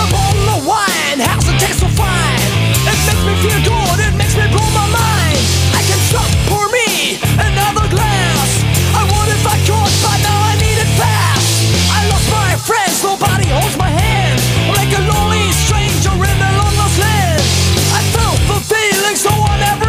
The bottle of wine has a taste so fine. It makes me feel good, it makes me blow my mind. I can stop, pour me another glass. I would if I could, but now I need it fast. I lost my friends, nobody holds my hand. Like a lonely stranger in a lonely land. I felt the feelings no one ever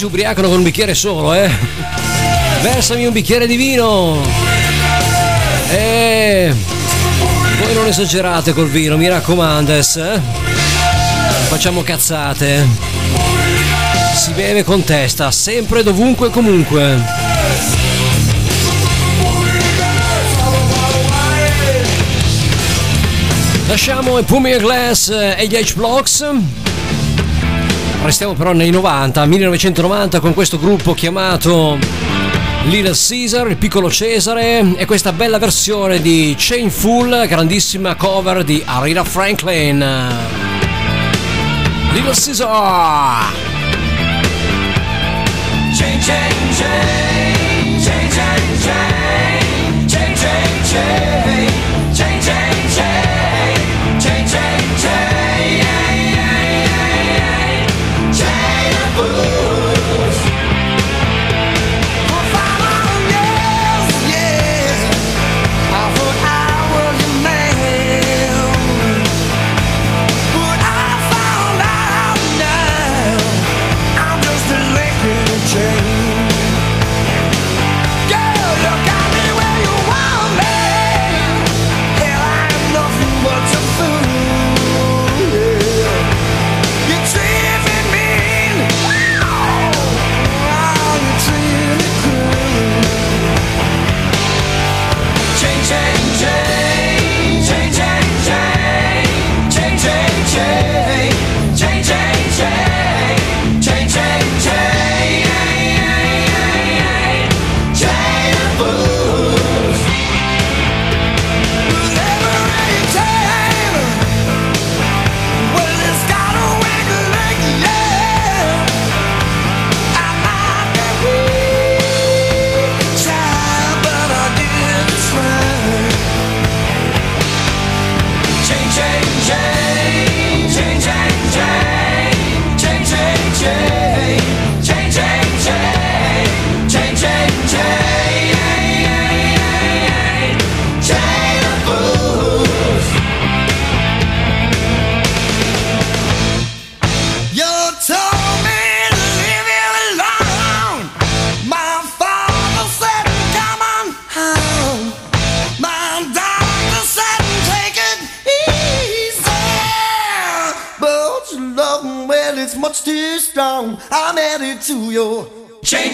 si ubriacano con un bicchiere solo, eh. Versami un bicchiere di vino. E voi non esagerate col vino, mi raccomando, Eh? Facciamo cazzate. Si beve con testa, sempre, dovunque e comunque. Lasciamo i Pumi Glass eh, e gli H-Blocks Restiamo però nei 90, 1990 con questo gruppo chiamato Little Caesar, il piccolo Cesare e questa bella versione di Chainful, grandissima cover di Arina Franklin. Little Caesar! Chain, chain, chain, chain, chain, chain, chain, chain, chain.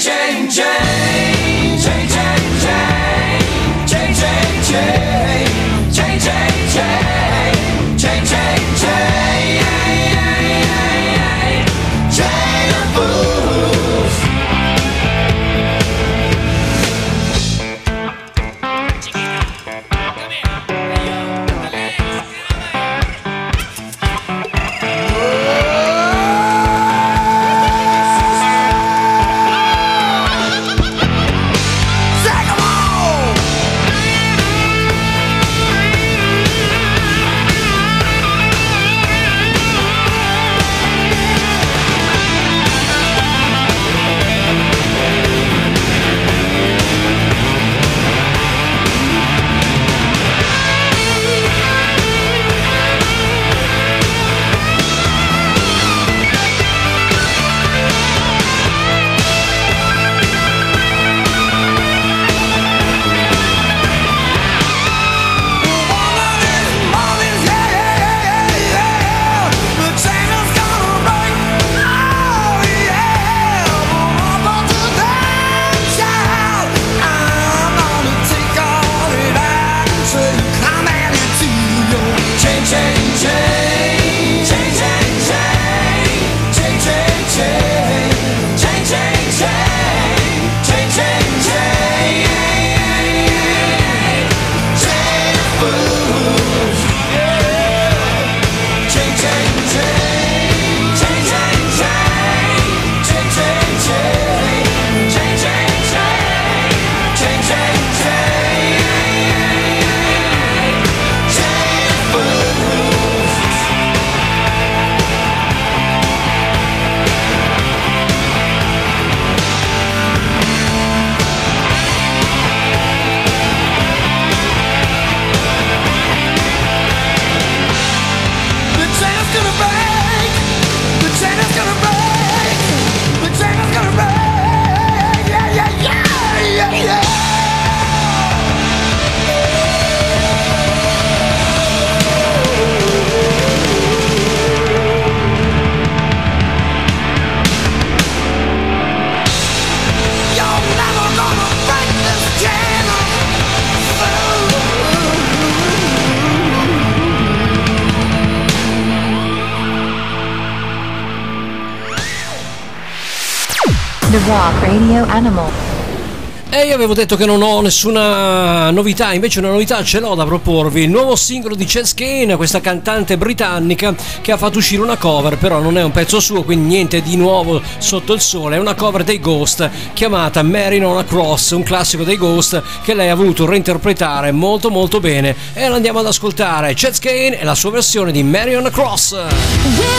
change, change. avevo detto che non ho nessuna novità, invece una novità ce l'ho da proporvi. Il nuovo singolo di Chess Kane, questa cantante britannica che ha fatto uscire una cover, però non è un pezzo suo, quindi niente di nuovo sotto il sole. È una cover dei Ghost chiamata Mary on Cross, un classico dei Ghost che lei ha voluto reinterpretare molto molto bene. E l'andiamo ad ascoltare. Chess Kane e la sua versione di Mary on a Cross. We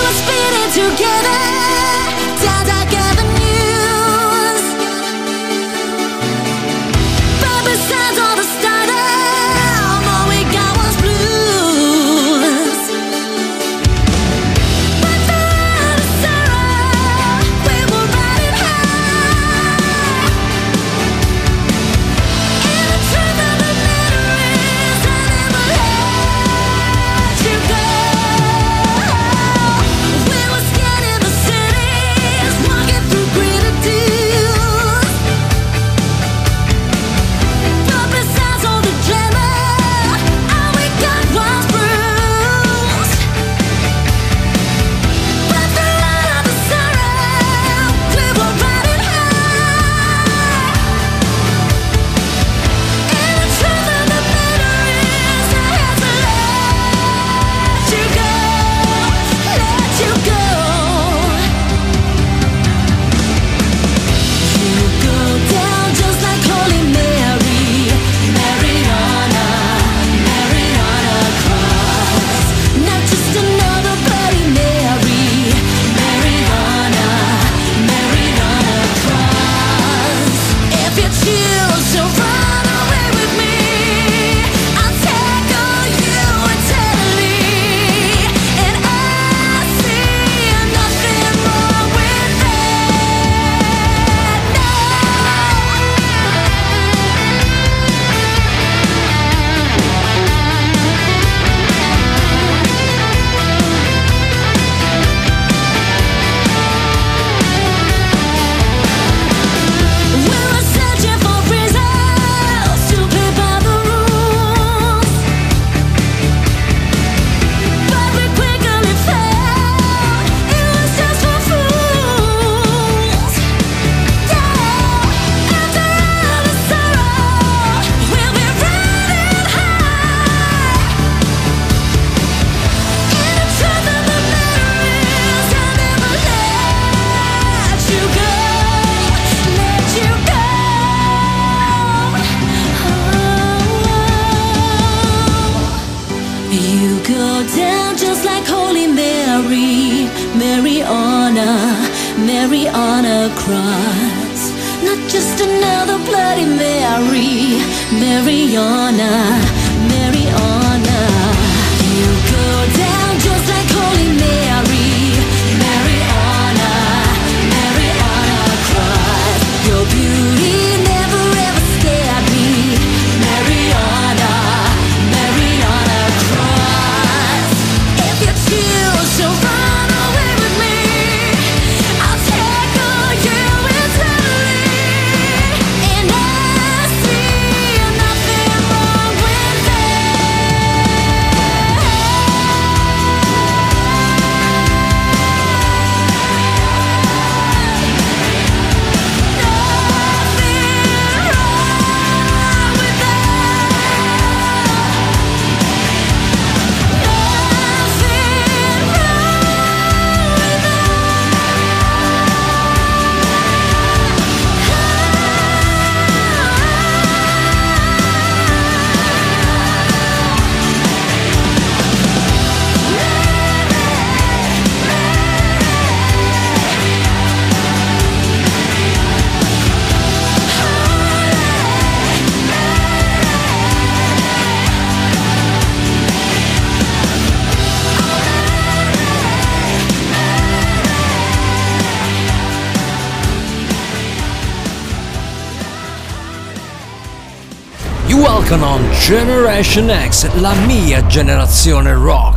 Generation X, la mia generazione rock.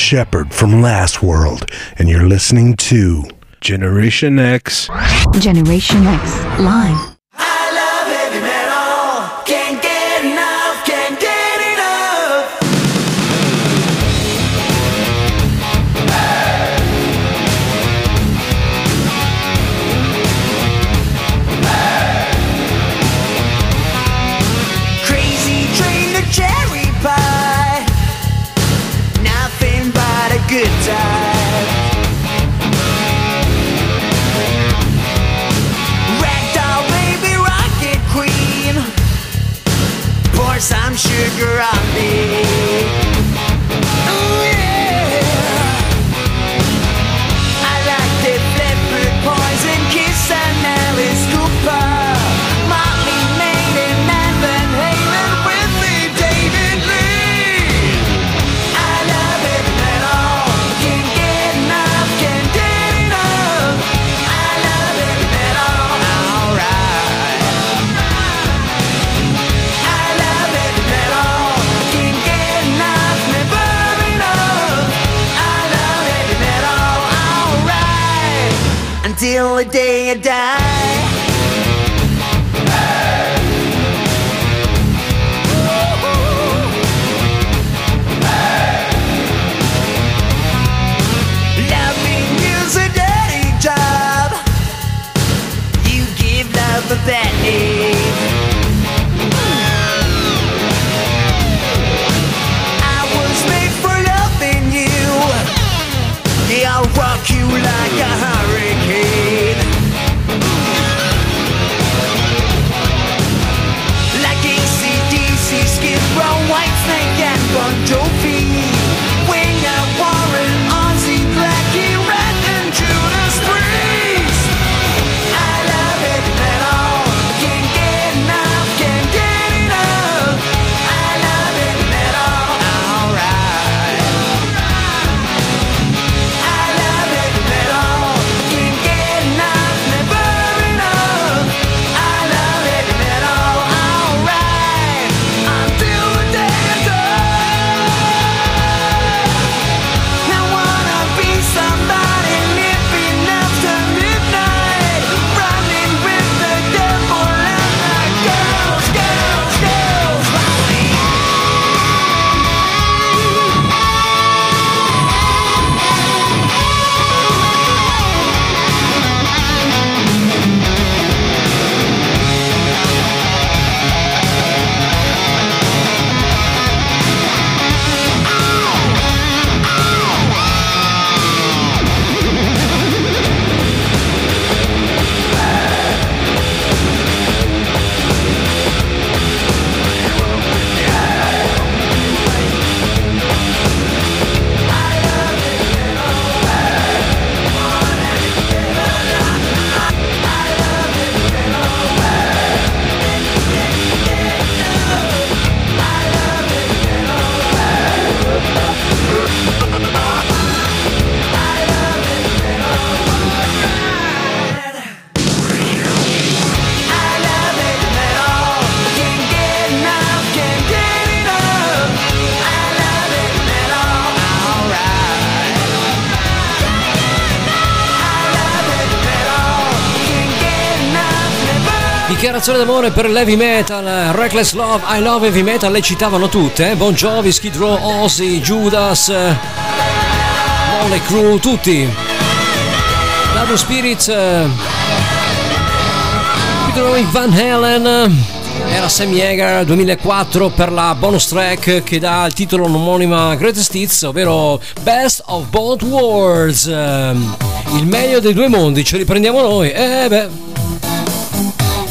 Shepard from Last World, and you're listening to Generation X. Generation X Live. It's time. amore per l'heavy metal, Reckless Love, I Love Heavy Metal, le citavano tutte, eh? Bon Jovi, Skid Row, Ozzy, Judas, eh, Mole Crew, tutti. Lado Spirits, eh, Pete Van Halen, eh, era Sam Yeager 2004 per la bonus track che dà il titolo omonima Greatest Hits, ovvero Best of Both Worlds. Il meglio dei due mondi, ce li prendiamo noi. Eh beh.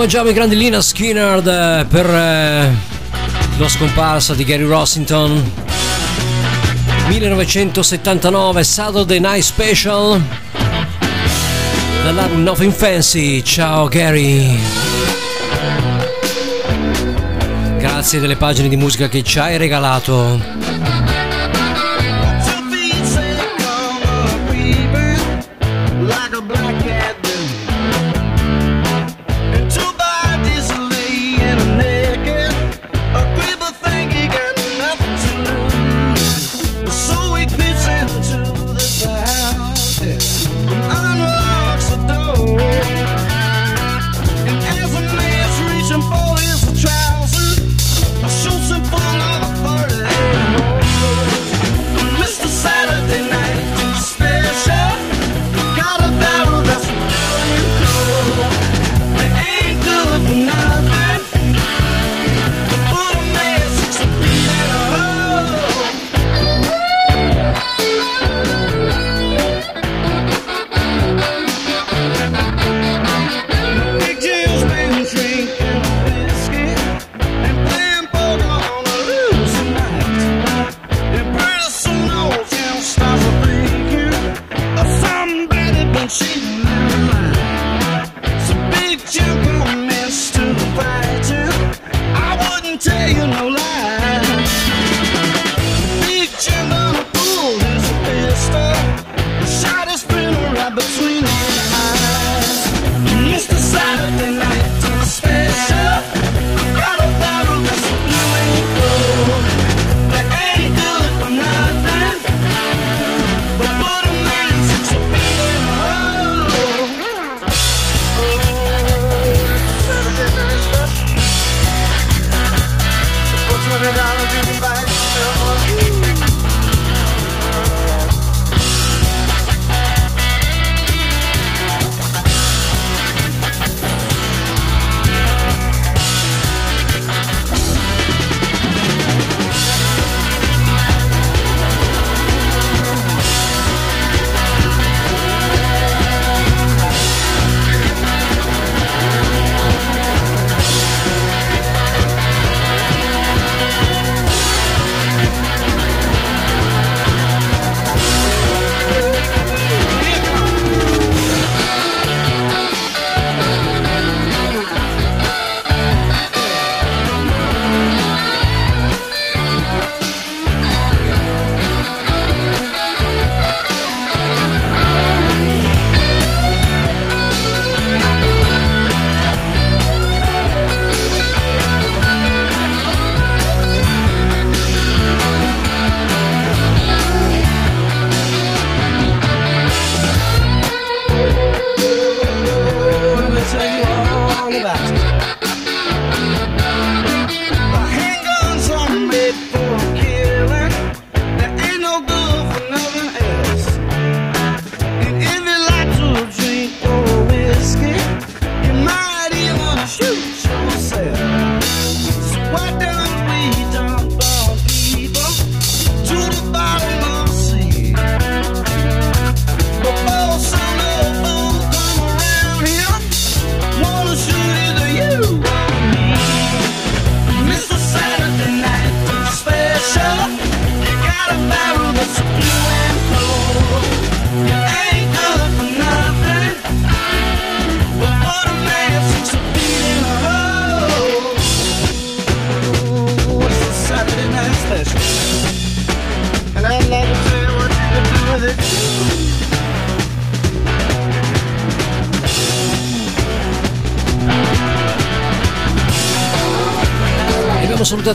mangiamo in grande linea Skinner eh, per eh, la scomparsa di Gary Rossington. 1979 Saturday Night Special. Dall'album Nothing Fancy. Ciao Gary. Grazie delle pagine di musica che ci hai regalato.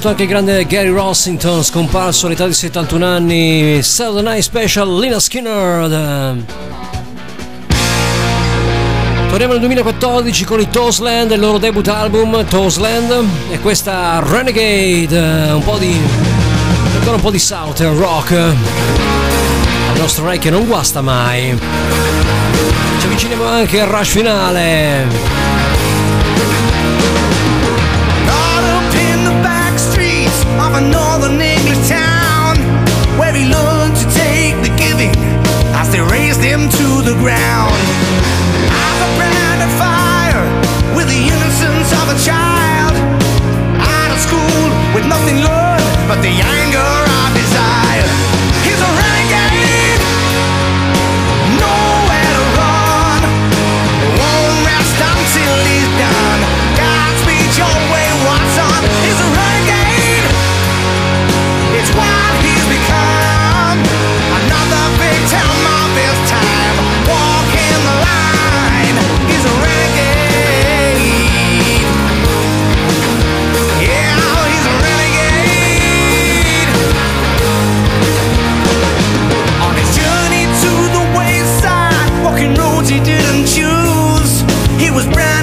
saluto anche il grande Gary Rossington, scomparso all'età di 71 anni, Saturday Night Special, Lina Skinner. Torniamo nel 2014 con i Toastland, il loro debut album Toastland e questa Renegade, un po' di... ancora un po' di Southern Rock. Il nostro Rai che non guasta mai. Ci avviciniamo anche al rush finale. a northern English town where he learned to take the giving as they raised him to the ground. I've a brand of fire with the innocence of a child out of school with nothing learned but the iron.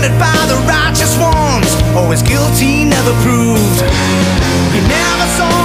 surrounded by the righteous ones, always guilty, never proved. You never saw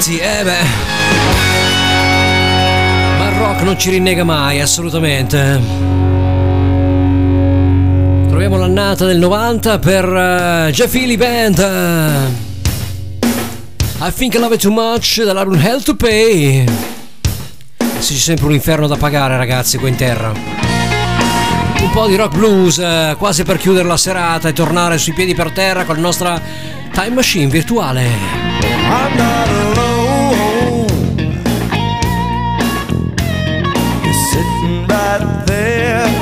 rinnegati, eh beh. Ma il rock non ci rinnega mai, assolutamente. Troviamo l'annata del 90 per uh, Jeff Healy Band. eh. I think I love it too much dall'album Hell to Pay. Sì, c'è sempre un inferno da pagare, ragazzi, qua in terra. Un po' di rock blues, eh, quasi per chiudere la serata e tornare sui piedi per terra con la nostra time machine virtuale.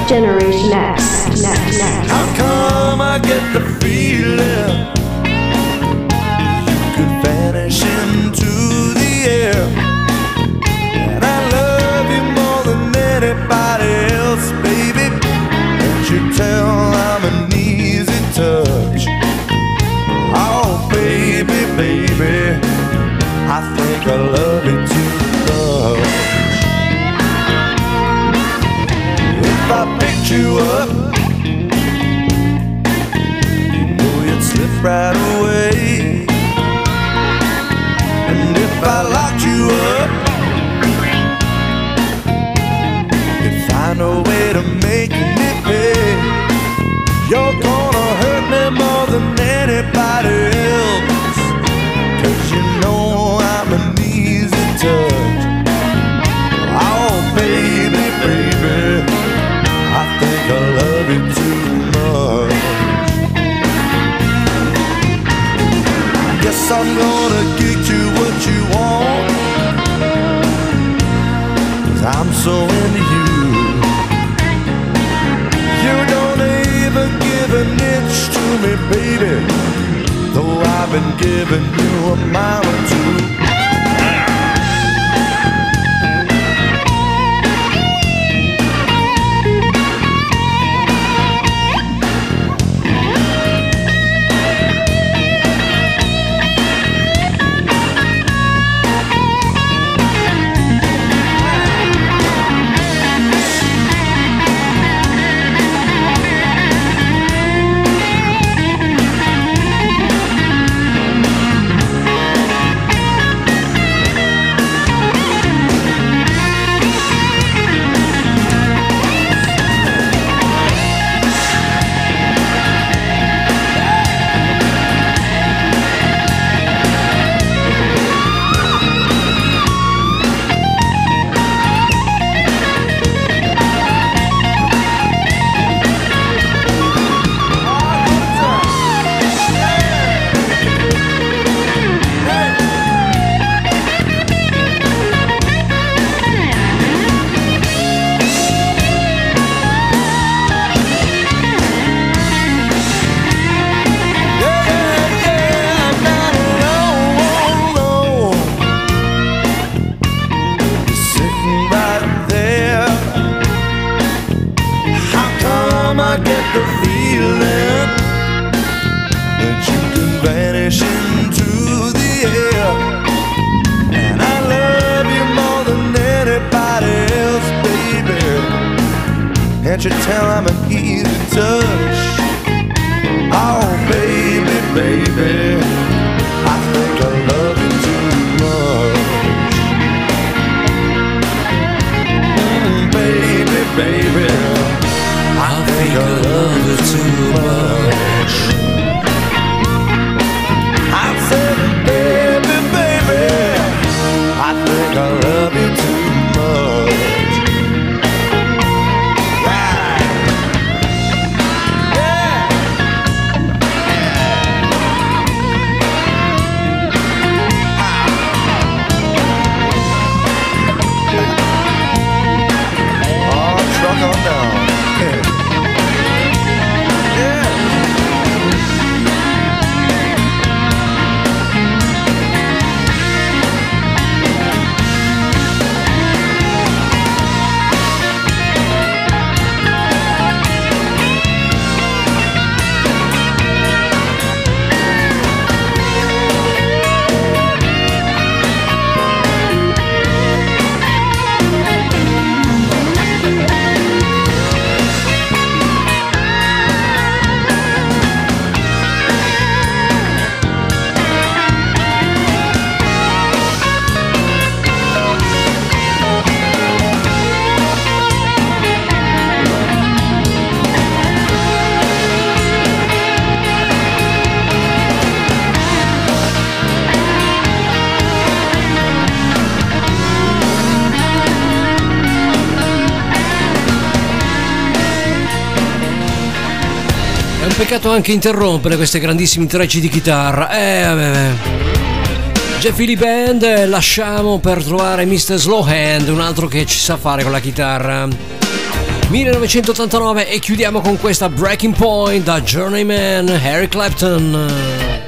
Generation X. Next. Next. How come I get the feeling you could vanish into the air? And I love you more than anybody else, baby. You tell right away. And if I locked you up, you'd find a way to make me pay. You're gonna hurt me more than anybody else. Cause you know I'm an easy touch. Oh, baby, baby, I think I love you too I'm gonna get you what you want. Cause I'm so into you. You don't even give an inch to me, baby. Though I've been giving you a mile or two. peccato anche interrompere queste grandissime intrecci di chitarra. Eh, vabbè. vabbè. Jeffy Band lasciamo per trovare Mr. Slowhand, un altro che ci sa fare con la chitarra. 1989 e chiudiamo con questa Breaking Point da Journeyman Harry Clapton.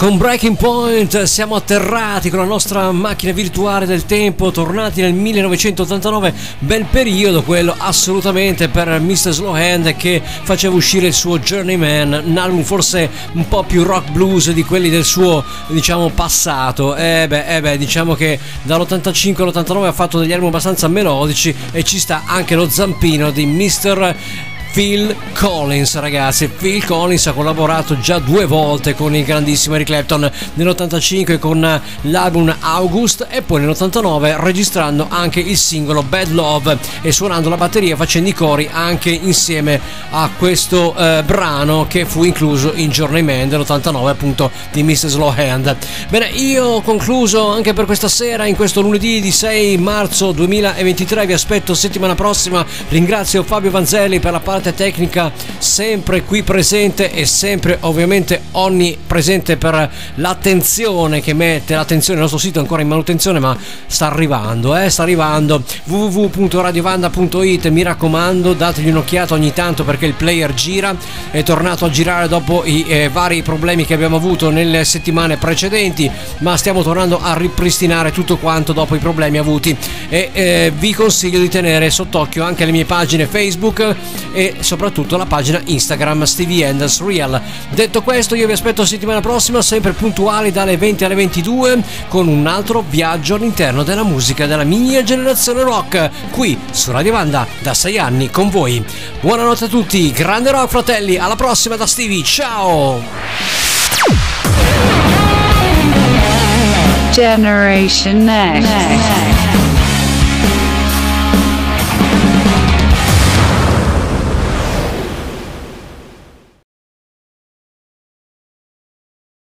Con Breaking Point siamo atterrati con la nostra macchina virtuale del tempo, tornati nel 1989, bel periodo quello assolutamente per Mr. Slowhand che faceva uscire il suo Journeyman, un album forse un po' più rock blues di quelli del suo diciamo passato. E beh, eh beh diciamo che dall'85 all'89 ha fatto degli album abbastanza melodici e ci sta anche lo zampino di Mr. Phil Collins, ragazzi. Phil Collins ha collaborato già due volte con il grandissimo Eric Clapton nell'85 con l'album August e poi nell'89 registrando anche il singolo Bad Love e suonando la batteria facendo i cori anche insieme a questo eh, brano che fu incluso in Journeyman dell'89 appunto di Mr. Slowhand. Bene, io ho concluso anche per questa sera in questo lunedì di 6 marzo 2023. Vi aspetto settimana prossima. Ringrazio Fabio Vanzelli per la parte tecnica sempre qui presente e sempre ovviamente onnipresente per l'attenzione che mette l'attenzione il nostro sito è ancora in manutenzione ma sta arrivando eh, sta arrivando. www.radiovanda.it mi raccomando dategli un'occhiata ogni tanto perché il player gira è tornato a girare dopo i eh, vari problemi che abbiamo avuto nelle settimane precedenti ma stiamo tornando a ripristinare tutto quanto dopo i problemi avuti. E eh, vi consiglio di tenere sott'occhio anche le mie pagine Facebook e soprattutto la pagina Instagram Stevie Enders Real. Detto questo, io vi aspetto settimana prossima, sempre puntuali dalle 20 alle 22, con un altro viaggio all'interno della musica della mia generazione rock, qui su Radio Vanda da 6 anni con voi. Buonanotte a tutti, grande rock fratelli, alla prossima da Stevie, ciao! Generation Next.